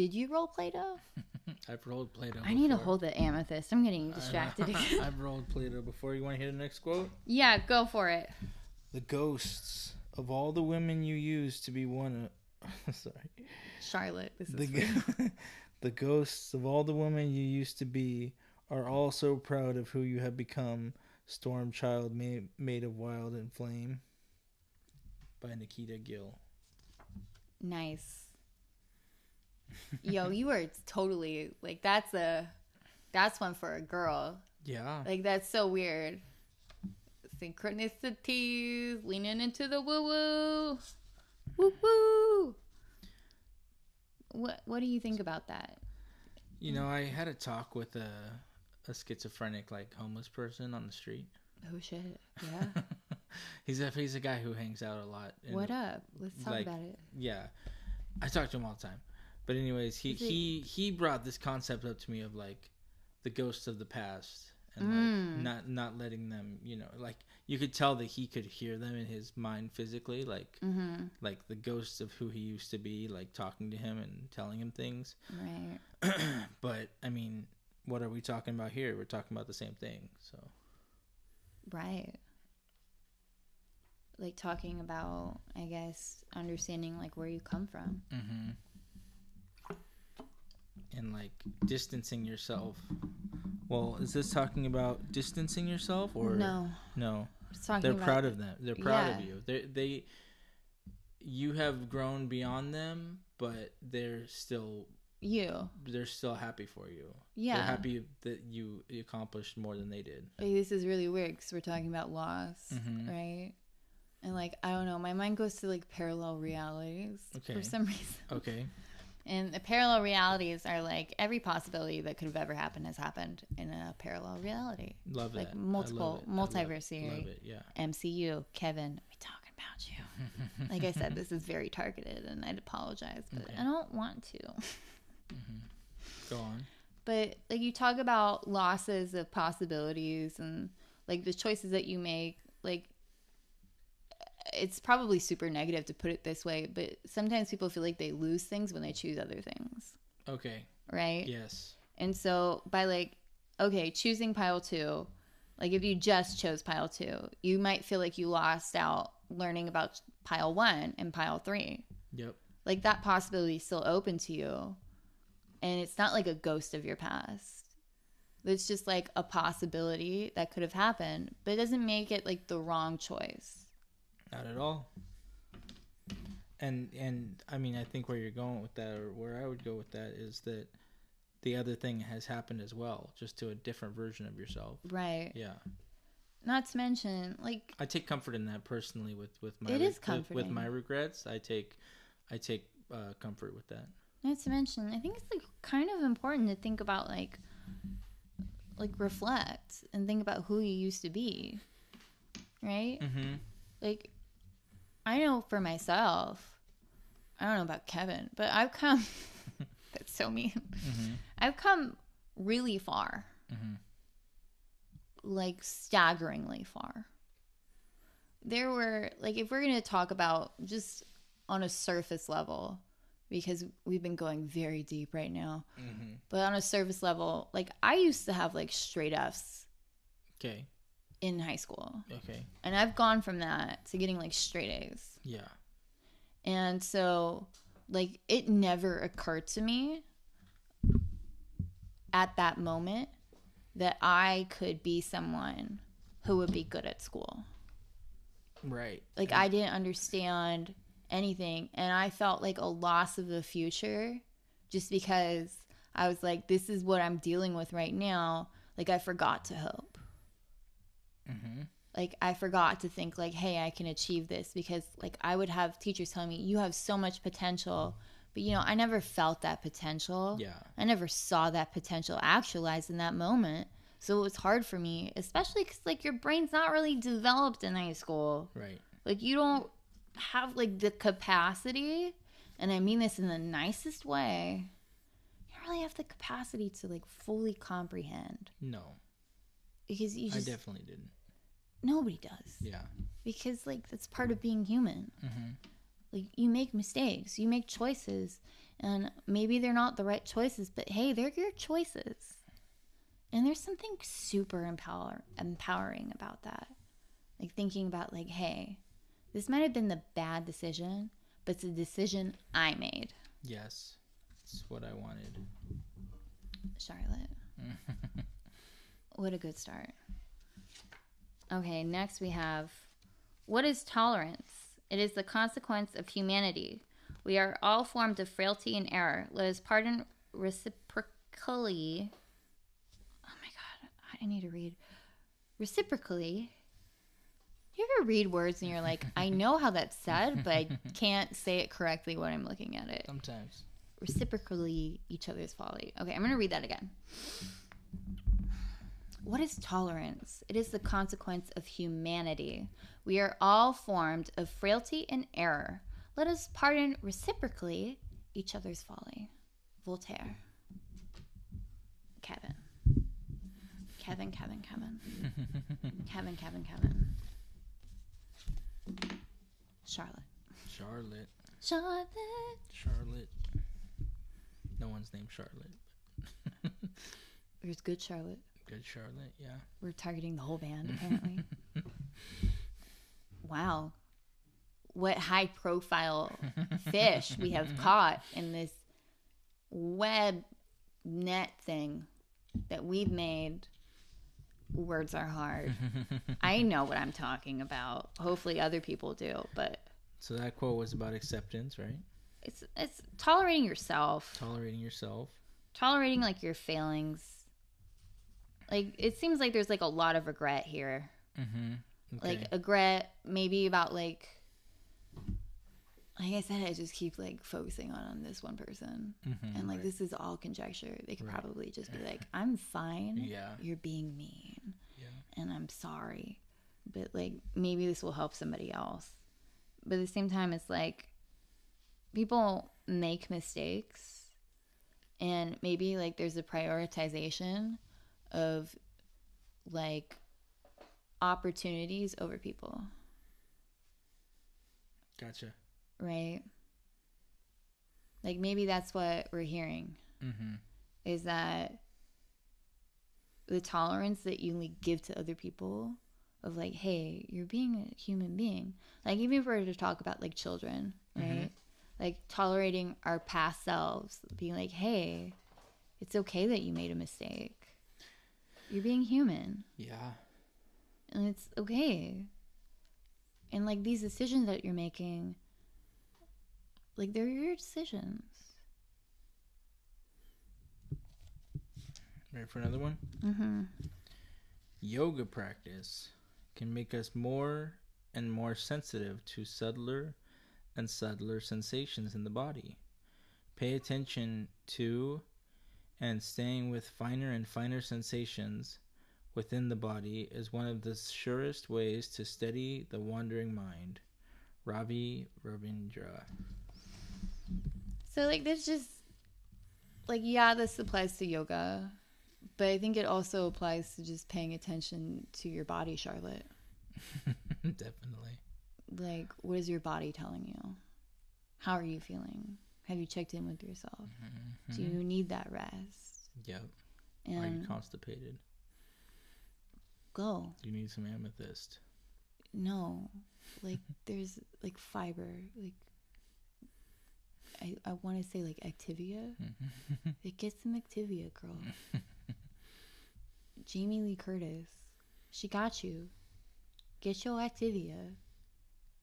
Did you roll Play Doh? I've rolled Play-Doh. I need to before. hold the amethyst. I'm getting distracted again. I've rolled Play-Doh before. You want to hear the next quote? yeah, go for it. The ghosts of all the women you used to be one. Of, sorry. Charlotte, this is The, the ghosts of all the women you used to be are all so proud of who you have become. Storm child made, made of wild and flame. By Nikita Gill. nice. Yo, you were totally like that's a that's one for a girl. Yeah. Like that's so weird. Synchronicities, leaning into the woo woo, woo woo. What What do you think about that? You know, I had a talk with a, a schizophrenic, like homeless person on the street. Oh shit! Yeah. he's a he's a guy who hangs out a lot. what up? Let's talk like, about it. Yeah, I talk to him all the time. But anyways, he he he brought this concept up to me of like the ghosts of the past and Mm. like not not letting them, you know, like you could tell that he could hear them in his mind physically, like Mm-hmm. like the ghosts of who he used to be, like talking to him and telling him things. Right. but I mean, what are we talking about here? We're talking about the same thing. So Right. Like talking about, I guess, understanding like where you come from. hmm and like distancing yourself. Well, is this talking about distancing yourself or no, No, it's talking they're about proud of them. They're proud of you. They they you have grown beyond them, but they're still you. they're still happy for you. Yeah. They're happy that you accomplished more than they did. Like, this is really weird because we're talking about loss, Mhm. right? And like I don't know, my mind goes to like parallel realities Okay. for some reason. Okay. And the parallel realities are like every possibility that could have ever happened has happened in a parallel reality. Love Like that. multiple- I love it. I love- multiverse theory. It. Yeah. MCU, Kevin, we talking about you. Like I said, this is very targeted, and I'd apologize, but Okay. I don't want to. Mm-hmm. Go on. But like you talk about losses of possibilities and like the choices that you make, like it's probably super negative to put it this way, but sometimes people feel like they lose things when they choose other things, Okay. right? Yes. And so by like, okay, choosing pile two, like if you just chose pile two, you might feel like you lost out learning about pile one and pile three. Yep. Like that possibility is still open to you. And it's not like a ghost of your past. It's just like a possibility that could have happened, but it doesn't make it like the wrong choice. Not at all. And and I mean I think where you're going with that or where I would go with that is that the other thing has happened as well, just to a different version of yourself. Right. Yeah. Not to mention, like, I take comfort in that personally with with my It is with- with, my regrets. I take I take uh, comfort with that. not to mention, I think it's like kind of important to think about like, like reflect and think about who you used to be. Right? Mm-hmm. like I know for myself, I don't know about Kevin, but I've come that's so mean. Mm-hmm. I've come really far. Mhm. Like staggeringly far. There were like if we're going to talk about just on a surface level because we've been going very deep right now. Mm-hmm. But on a surface level, like I used to have like straight Fs Okay. In high school. Okay. And I've gone from that to getting like straight A's. Yeah. And so, like, it never occurred to me at that moment that I could be someone who would be good at school. Right. Like, I didn't understand anything. And I felt like a loss of the future just because I was like, this is what I'm dealing with right now. Like, I forgot to hope. Mm-hmm. like i forgot to think like hey i can achieve this because like i would have teachers telling me you have so much potential but you know i never felt that potential Yeah. i never saw that potential actualized in that moment so it was hard for me especially because like your brain's not really developed in high school Right. like you don't have like the capacity and I mean this in the nicest way, you don't really have the capacity to like fully comprehend No, because you I definitely didn't. Nobody does Yeah. because like that's part of being human. hmm Like you make mistakes, you make choices, and maybe they're not the right choices, but hey, they're your choices. And there's something super empower empowering about that. Like thinking about like, hey, this might have been the bad decision, but it's a decision I made. Yes, it's what I wanted. Charlotte. what a good start. Okay, next we have what is tolerance? It is the consequence of humanity. We are all formed of frailty and error. Let us pardon reciprocally. Oh my god, I need to read. Reciprocally. You ever read words and you're like, I know how that's said, but I can't say it correctly when I'm looking at it Sometimes. reciprocally each other's folly. Okay, I'm going to read that again. What is tolerance? It is the consequence of humanity. We are all formed of frailty and error. Let us pardon reciprocally each other's folly. Voltaire. Kevin. Kevin, Kevin, Kevin. Kevin, Kevin, Kevin. Charlotte. Charlotte. Charlotte. Charlotte. No one's named Charlotte. There's good Charlotte. Good Charlotte, yeah. We're targeting the whole band, apparently. wow. What high profile fish we have caught in this web net thing that we've made. Words are hard. I know what I'm talking about. Hopefully other people do, but So that quote was about acceptance, right? it's it's tolerating yourself. Tolerating yourself. Tolerating like your failings. Like it seems like there's like a lot of regret here. Mm-hmm. like regret maybe about like like I said, I just keep like focusing on, on this one person, Mhm, and like right. this is all conjecture. They could Right. probably just be like, "I'm fine. Yeah. You're being mean, Yeah. and I'm sorry, but like maybe this will help somebody else." But at the same time, it's like people make mistakes, and maybe like there's a prioritization of like opportunities over people, Gotcha. right? Like maybe that's what we're hearing Mm-hmm. is that the tolerance that you like give to other people of like, hey, you're being a human being. Like even if we were to talk about like children, right? Like tolerating our past selves, being like, hey, it's okay that you made a mistake. You're being human. Yeah. and it's okay. And like these decisions that you're making, like they're your decisions. Ready for another one? Mm-hmm. Yoga practice can make us more and more sensitive to subtler and subtler sensations in the body. Pay attention to and staying with finer and finer sensations within the body is one of the surest ways to steady the wandering mind. Ravi Ravindra. So like this just like yeah, this applies to yoga, but I think it also applies to just paying attention to your body, Charlotte. Definitely. Like what is your body telling you? How are you feeling? Have you checked in with yourself? Mm-hmm. Do you need that rest? Yep. Are you constipated? go. Do you need some amethyst? No. Like there's like fiber, like I, I want to say like Activia. Mm-hmm. Like get some Activia, girl. Jamie Lee Curtis, she got you. Get your Activia,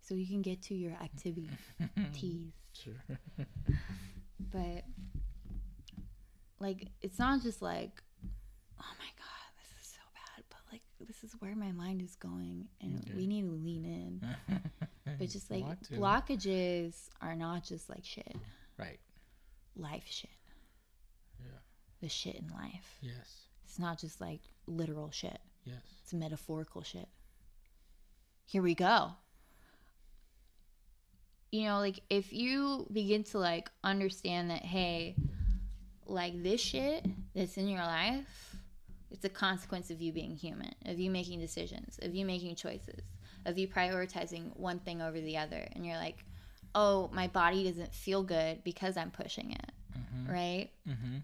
so you can get to your activities. Sure. But like, it's not just like, oh my god, this is so bad. But like, this is where my mind is going, and we need to lean in. But just like blockages are not just like shit, Right. life shit. Yeah. The shit in life. Yes. It's not just like literal shit. Yes. It's metaphorical shit. Here we go. You know, like if you begin to like understand that, hey, like this shit that's in your life, it's a consequence of you being human, of you making decisions, of you making choices, of you prioritizing one thing over the other. And you're like, oh, my body doesn't feel good because I'm pushing it. Mm-hmm. Right? Mm-hmm.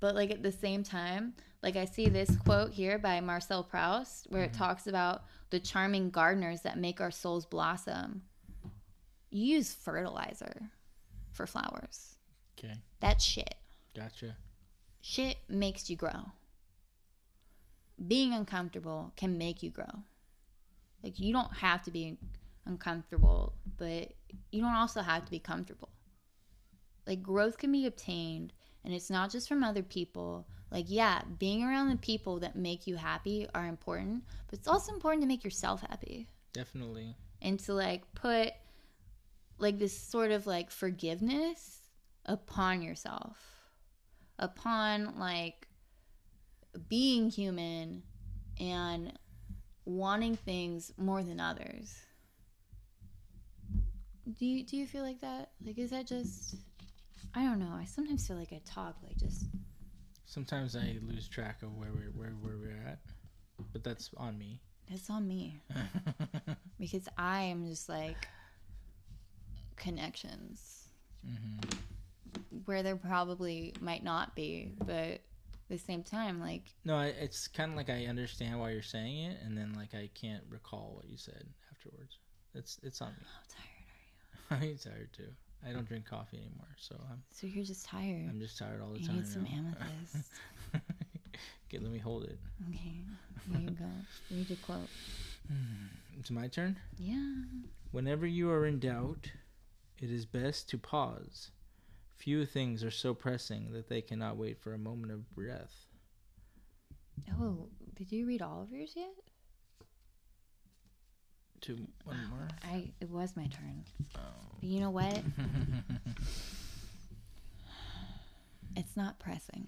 But like at the same time, like I see this quote here by Marcel Proust where mm-hmm. it talks about the charming gardeners that make our souls blossom. You use fertilizer for flowers. Okay. That's shit. Gotcha. Shit makes you grow. Being uncomfortable can make you grow. Like you don't have to be uncomfortable, but you don't also have to be comfortable. Like growth can be obtained and it's not just from other people. Like yeah, being around the people that make you happy are important, but it's also important to make yourself happy. Definitely. And to like put like this sort of like forgiveness upon yourself upon like being human and wanting things more than others. Do you do you feel like that? Like is that just I don't know. I sometimes feel like I talk like just Sometimes I lose track of where we're where, where we're at. But that's on me. It's on me. because I am just like connections. Mm-hmm where there probably might not be, but at the same time, like no, it's kind of like I understand why you're saying it, and then like I can't recall what you said afterwards. It's it's on me. How tired are you? I'm tired too. I don't drink coffee anymore, so I'm. So you're just tired. I'm just tired all the you time. Need some amethyst. okay, let me hold it. Okay, here you go. Read a quote. It's my turn. Yeah. Whenever you are in doubt, it is best to pause Few things are so pressing that they cannot wait for a moment of breath. Oh, did you read all of yours yet? Two, one more. I it was my turn. Oh. But you know what? it's not pressing.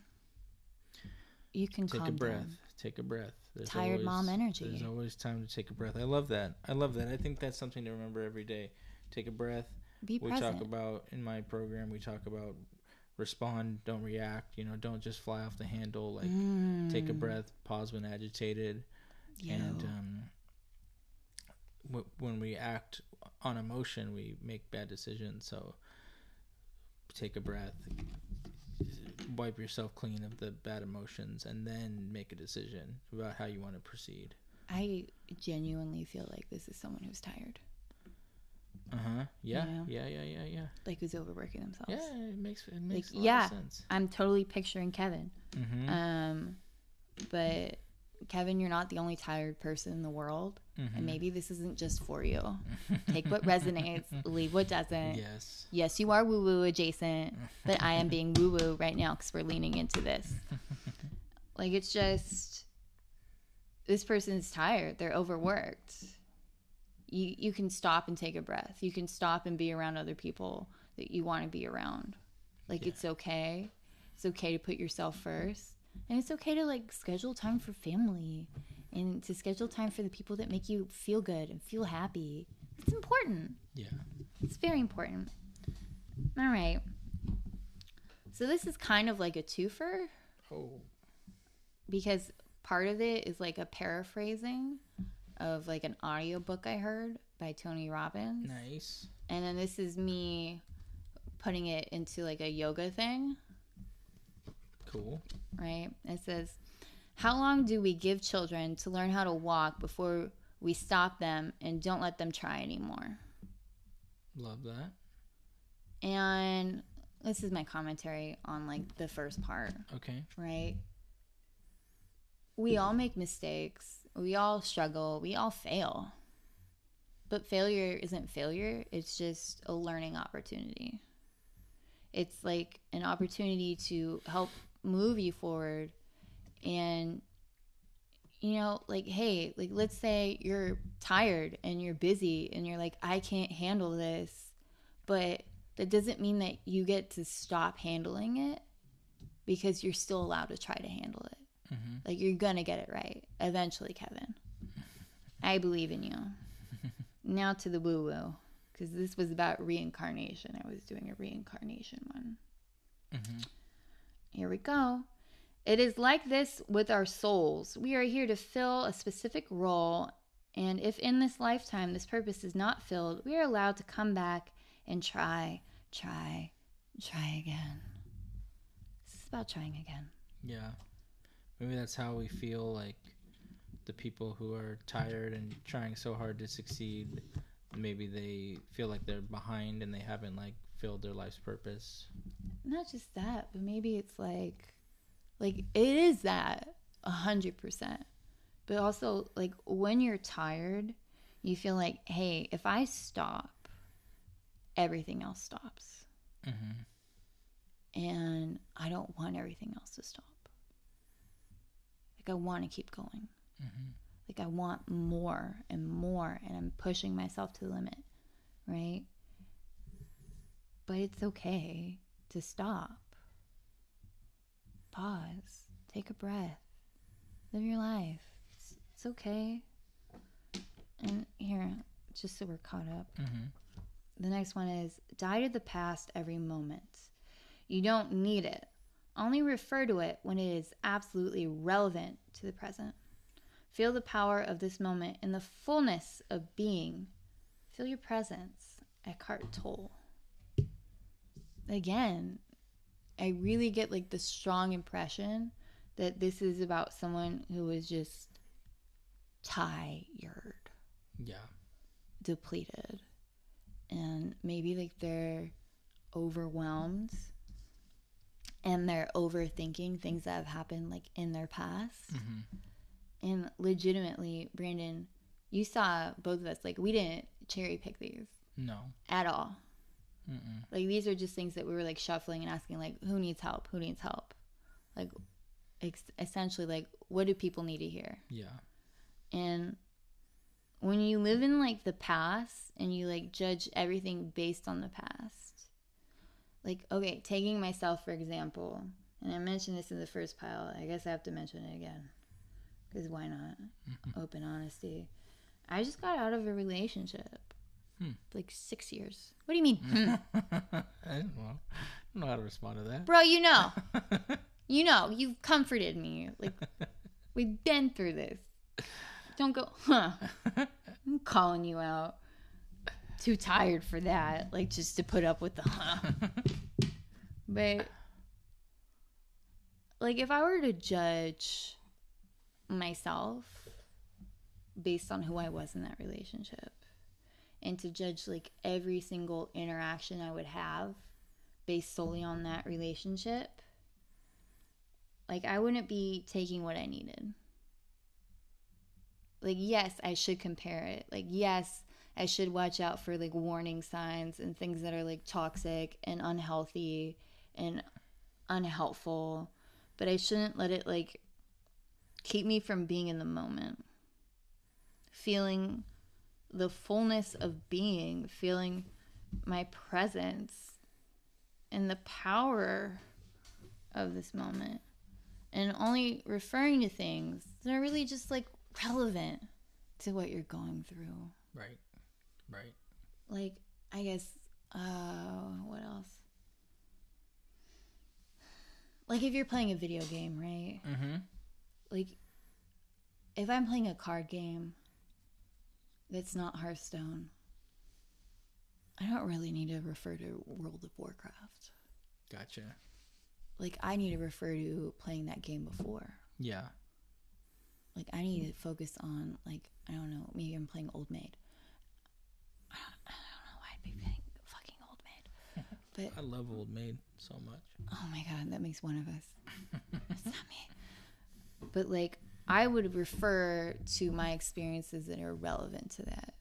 You can take a breath. Down. Take a breath. There's Tired always, mom energy. There's always time to take a breath. I love that. I love that. I think that's something to remember every day. Take a breath be we present. talk about in my program. We talk about respond, don't react. You know, don't just fly off the handle. Like mm. take a mm. breath, pause when agitated, Yo. and um, w- when we act on emotion, we make bad decisions. So take a breath, wipe yourself clean of the bad emotions, and then make a decision about how you want to proceed. I genuinely feel like this is someone who's tired. Uh huh. Yeah. You know? Yeah. Yeah. Yeah. Yeah. Like who's overworking themselves. Yeah, it makes it makes like, yeah, sense. I'm totally picturing Kevin. Mm-hmm. Um, but Kevin, you're not the only tired person in the world, mm-hmm. and maybe this isn't just for you. Take what resonates, leave what doesn't. Yes. Yes, you are woo woo adjacent, but I am being woo woo right now because we're leaning into this. like it's just this person's tired. They're overworked you you can stop and take a breath. You can stop and be around other people that you want to be around. Like yeah. it's okay. It's okay to put yourself first. And it's okay to like schedule time for family and to schedule time for the people that make you feel good and feel happy. It's important. Yeah. It's very important. All right. So this is kind of like a twofer. Oh. Because part of it is like a paraphrasing of like an audiobook I heard by Tony Robbins. Nice. And then this is me putting it into like a yoga thing. Cool. Right? It says, How long do we give children to learn how to walk before we stop them and don't let them try anymore? Love that. And this is my commentary on like the first part. Okay. Right? We all make mistakes we all struggle, we all fail. But failure isn't failure, it's just a learning opportunity. It's like an opportunity to help move you forward and you know, like, hey, like, let's say you're tired and you're busy and you're like, I can't handle this. But that doesn't mean that you get to stop handling it because you're still allowed to try to handle it. Mm-hmm. Like you're gonna get it right eventually, Kevin. I believe in you. now to the woo woo. because this was about reincarnation. I was doing a reincarnation one. Mm-hmm. Here we go. It is like this with our souls. We are here to fill a specific role, and if in this lifetime this purpose is not filled, we are allowed to come back and try, try, try again. This is about trying again. Yeah. Maybe that's how we feel like the people who are tired and trying so hard to succeed. Maybe they feel like they're behind and they haven't like filled their life's purpose. Not just that, but maybe it's like, like it is that a hundred percent. But also, like when you're tired, you feel like, hey, if I stop, everything else stops. Mm-hmm. and I don't want everything else to stop. Like I want to keep going. Mm-hmm. Like I want more and more, and I'm pushing myself to the limit, right? But it's okay to stop. Pause. Take a breath. Live your life. It's, it's okay. And here, just so we're caught up, Mm-hmm. the next one is die to the past every moment. You don't need it. Only refer to it when it is absolutely relevant to the present. Feel the power of this moment in the fullness of being. Feel your presence. Eckhart Tolle. Again, I really get like the strong impression that this is about someone who is just tired Yeah. depleted and maybe like they're overwhelmed and they're overthinking things that have happened like in their past Mm-hmm. and legitimately brandon you saw both of us like we didn't cherry pick these No. at all Mm-mm. like these are just things that we were like shuffling and asking like who needs help who needs help like ex- essentially like what do people need to hear Yeah. and when you live in like the past and you like judge everything based on the past, like, okay, taking myself for example, and I mentioned this in the first pile, I guess I have to mention it again. Because why not? Open honesty. I just got out of a relationship. Hmm. Like six years. What do you mean? I don't know. I don't know how to respond to that. Bro, you know. You know. You've comforted me. Like, we've been through this. Don't go, huh? I'm calling you out. Too tired for that. Like, just to put up with the huh. But, like, if I were to judge myself based on who I was in that relationship, and to judge, like, every single interaction I would have based solely on that relationship, like, I wouldn't be taking what I needed like yes i should compare it like yes i should watch out for like warning signs and things that are like toxic and unhealthy and unhelpful but i shouldn't let it like keep me from being in the moment feeling the fullness of being feeling my presence and the power of this moment and only referring to things that are really just like relevant to what you're going through. Right. Right. Like, I guess, uh, what else? Like, if you're playing a video game, right? Mm-hmm. Like, if I'm playing a card game that's not Hearthstone, I don't really need to refer to World of Warcraft. Gotcha. Like, I need to refer to playing that game before. Yeah. Like I need to focus on like I don't know maybe I'm playing Old Maid. I don't, I don't know why I'd be playing fucking Old Maid, but I love Old Maid so much. oh my god, that makes one of us. It's not me. But like I would refer to my experiences that are relevant to that.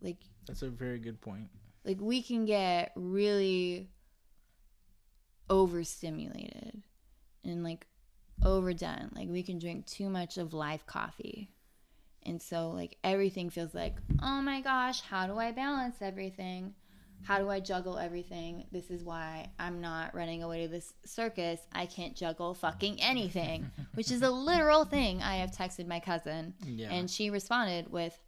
Like That's a very good point. like we can get really overstimulated and like overdone like we can drink too much of live coffee and so like everything feels like oh my gosh how do i balance everything how do i juggle everything this is why i'm not running away to this circus i can't juggle fucking anything which is a literal thing i have texted my cousin Yeah. and she responded with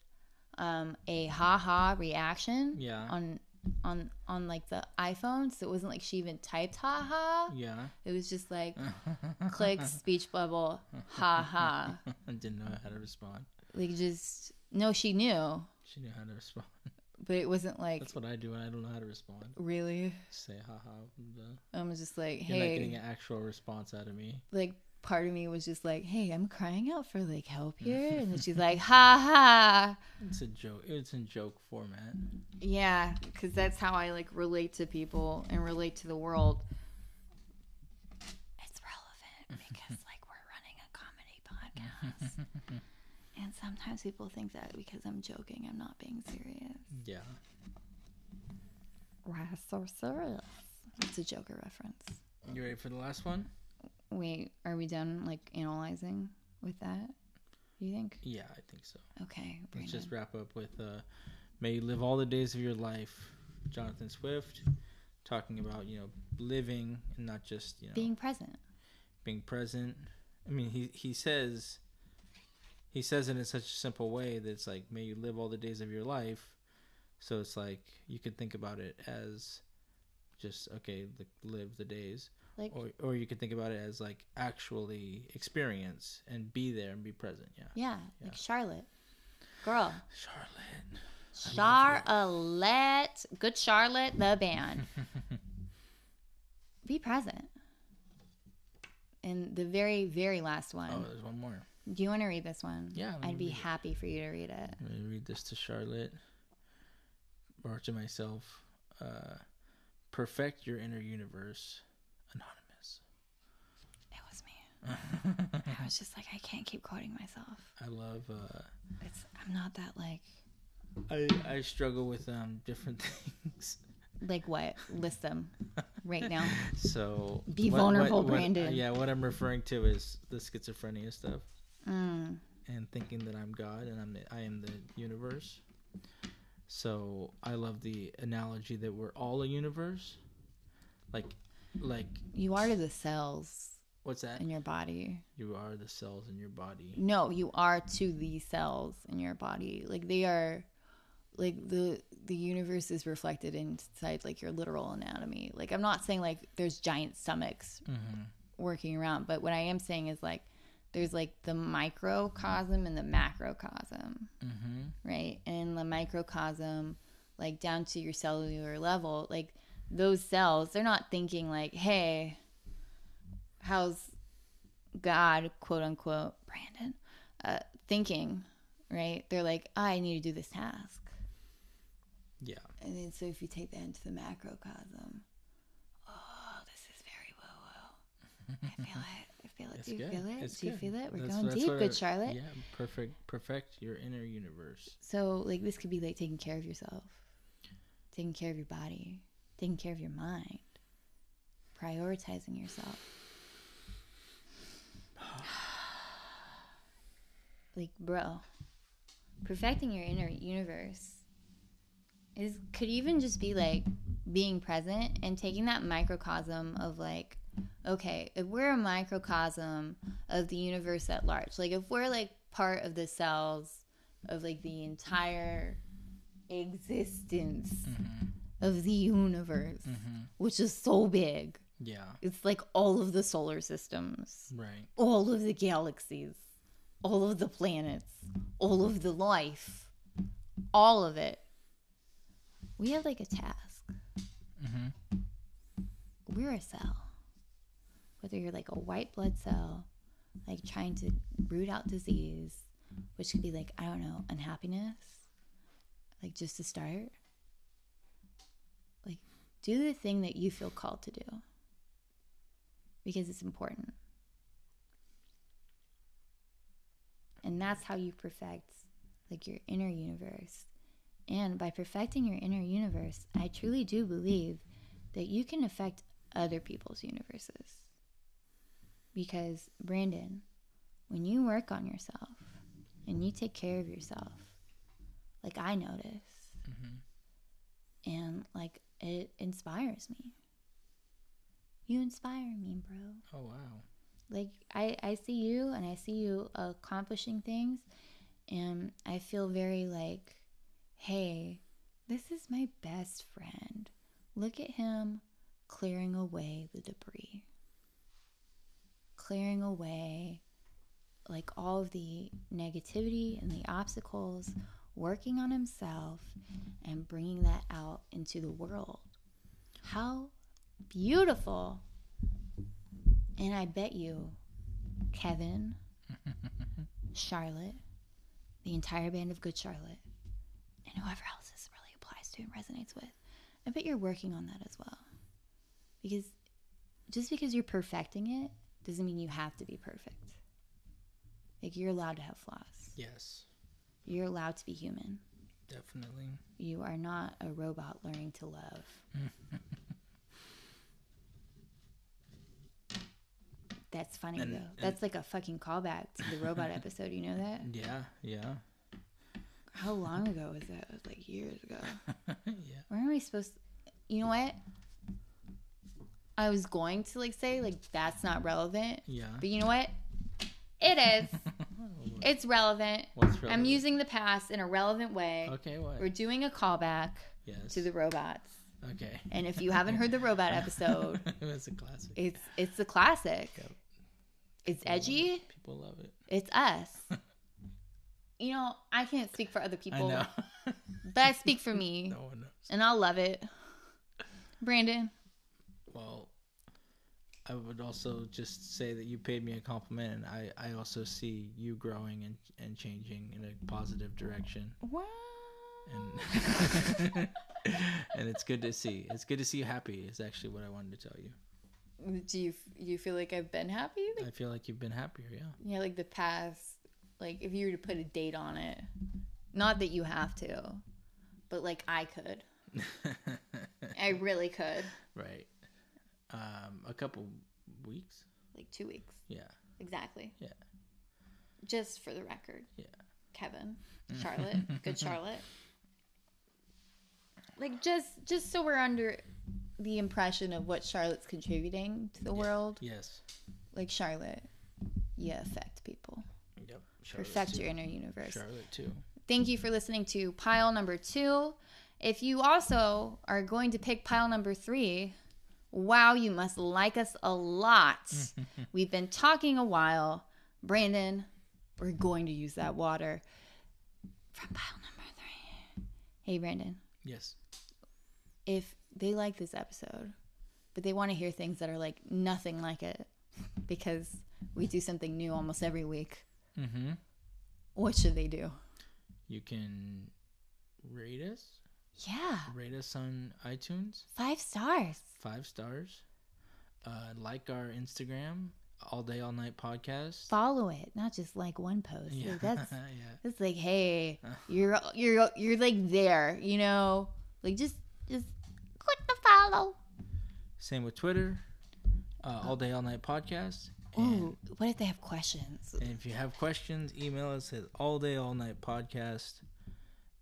um, a ha ha reaction Yeah. on on on like the iPhone, so it wasn't like she even typed ha ha. Yeah. It was just like click speech bubble ha ha. I didn't know how to respond. Like just no, she knew, She knew how to respond. But it wasn't like That's what I do when I don't know how to respond. really. Say haha. The, I'm just like, you're not getting an actual response out of me. like part of me was just like, hey, I'm crying out for like help here, and then she's like, ha ha. It's a joke. It's in joke format. Yeah, because that's how I like relate to people and relate to the world. It's relevant because like we're running a comedy podcast. And sometimes people think that because I'm joking, I'm not being serious. Yeah. Why so serious? It's a Joker reference. You ready for the last one? Wait, are we done like analyzing with that? You think? Yeah, I think so. Okay, Let's just wrap up with uh, "May you live all the days of your life." Jonathan Swift talking about you know living and not just you know Being present. being present. I mean, he he says he says it in such a simple way that it's like, "May you live all the days of your life." So it's like you could think about it as just okay, li- live the days, Like or or you could think about it as like actually experience and be there and be present. Yeah, yeah, Yeah. like Charlotte. Girl. Charlotte. Charlotte, good Charlotte, the band. Be present. And the very, very last one. Oh, there's one more. Do you want to read this one? Yeah, I'd be it. happy for you to read it. I'm gonna read this to Charlotte or to myself. Uh, perfect your inner universe, anonymous. It was me. I was just like, I can't keep quoting myself. I love. Uh, It's I'm not that like I I struggle with um different things. like what? List them right now. So Be vulnerable, Brandon. yeah, what I'm referring to is the schizophrenia stuff Mm. and thinking that I'm God and I'm the, I am the universe. So I love the analogy that we're all a universe. Like, like You are to the cells what's that? in your body. You are the cells in your body. No, you are to the cells in your body. Like they are like the the universe is reflected inside like your literal anatomy. Like I'm not saying like there's giant stomachs Mm-hmm. working around, but what I am saying is like there's like the microcosm and the macrocosm, Mm-hmm. right? And the microcosm like down to your cellular level, like those cells, they're not thinking like, "Hey, how's God, quote unquote, Brandon, uh, thinking, right? They're like, I need to do this task. Yeah. And then, so if you take that into the macrocosm, oh, this is very woo woo. I feel it. Feel it. It's Do you good. feel it? It's Do you good. feel it? We're That's- going that's deep, good Charlotte. Yeah, perfect. Perfect your inner universe. So, like, this could be like taking care of yourself, taking care of your body, taking care of your mind, prioritizing yourself. like, bro, perfecting your inner universe is could even just be like being present and taking that microcosm of like okay if we're a microcosm of the universe at large like if we're like part of the cells of like the entire existence of the universe which is so big Yeah. it's like all of the solar systems Right. all of the galaxies, all of the planets, all of the life, all of it. We have like a task. Mm-hmm. We're a cell. Whether you're like a white blood cell, like trying to root out disease, which could be like, I don't know, unhappiness, like just to start. Like, do the thing that you feel called to do because it's important. And that's how you perfect like your inner universe. And by perfecting your inner universe, I truly do believe that you can affect other people's universes. Because Brandon, when you work on yourself and you take care of yourself, like I notice, Mm-hmm. and like it inspires me. You inspire me, bro. Oh wow. like I, I see you and I see you accomplishing things and I feel very like hey, this is my best friend. Look at him clearing away the debris, clearing away like all of the negativity and the obstacles, working on himself and bringing that out into the world. How beautiful! And I bet you, Kevin, Charlotte, the entire band of Good Charlotte, and whoever else this really applies to and resonates with, I bet you're working on that as well. Because just because you're perfecting it doesn't mean you have to be perfect. Like you're allowed to have flaws. Yes, You're allowed to be human. definitely. You are not a robot learning to love. That's funny And- though. and- That's like a fucking callback to the robot episode. You know that? Yeah, yeah, How long ago was that? It was like years ago. yeah. Where am I supposed? To, you know what? I was going to like say like that's not relevant, Yeah. but you know what? It is. It's relevant. What's relevant? I'm using the past in a relevant way. Okay, what? We're doing a callback yes. to the robots. okay. And if you haven't heard the robot episode, it was a classic. it's it's a classic. Yep. It's People love edgy. it. People love it. It's us. you know, I can't speak for other people, I know. but I speak for me, no one knows. and I'll love it. Brandon, Well, I would also just say that you paid me a compliment, and I, I also see you growing and, and changing in a positive direction, wow. and and it's good to see. It's good to see you happy. Is actually what I wanted to tell you. Do you you feel like I've been happy? Like, I feel like you've been happier. Yeah. yeah, like the past. Like if you were to put a date on it, not that you have to, but like I could. I really could. right. Um, a couple weeks. Like two weeks. Yeah. Exactly. Yeah. Just for the record. Yeah. Kevin, Charlotte, good Charlotte. Like just just so we're under the impression of what Charlotte's contributing to the world. Yes. Like Charlotte, you affect people. Yep. Charlotte Perfect too. your inner universe. Charlotte too. Thank you for listening to pile number two. If you also are going to pick pile number three, wow, you must like us a lot. We've been talking a while. Brandon, we're going to use that water from pile number three. Hey, Brandon, Yes. if they like this episode, but they want to hear things that are like nothing like it because we do something new almost every week, Mm-hmm. what should they do? You can rate us. Yeah, Rate us on iTunes. five stars. Five stars. Uh, like our Instagram, All Day All Night Podcast. follow it, not just like one post. Yeah. Like that's yeah. that's like, hey, you're you're you're like there, you know, like just just click the follow. Same with Twitter. Uh, All Day All Night Podcast. Ooh, what if they have questions? and if you have questions, email us at All Day All Night Podcast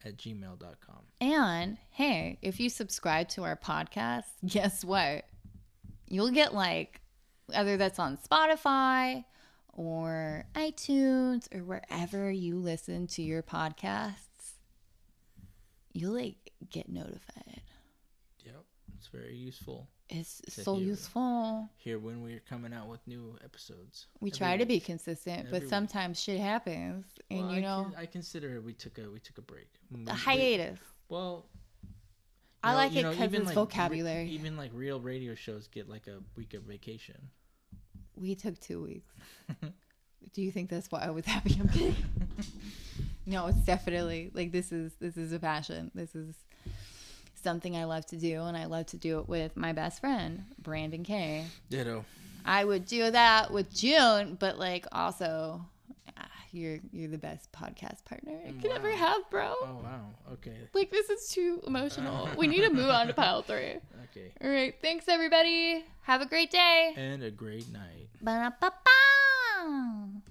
at gmail.com. And hey, if you subscribe to our podcast, guess what? You'll get like whether that's on Spotify or iTunes or wherever you listen to your podcasts, you'll like get notified. Yep. It's very useful It's so hear. useful. here when we're coming out with new episodes. We Every try to be consistent, Every but week. sometimes shit happens, and Well, you I know, I consider we took a we took a break. We- a we- hiatus. Well, I know- like it know, 'cause even it's like re- vocabulary. even like real radio shows get like a week of vacation. We took two weeks. Do you think that's why I was happy? I'm kidding. no, it's definitely like this is this is a passion. This is something I love to do, and I love to do it with my best friend Brandon Kay. Ditto. I would do that with June, but like also, ah, you're you're the best podcast partner I could ever have, bro. Oh wow. Okay. Like this is too emotional. we need to move on to pile three. Okay. All right, thanks everybody. Have a great day. And a great night. Ba-da-ba-ba.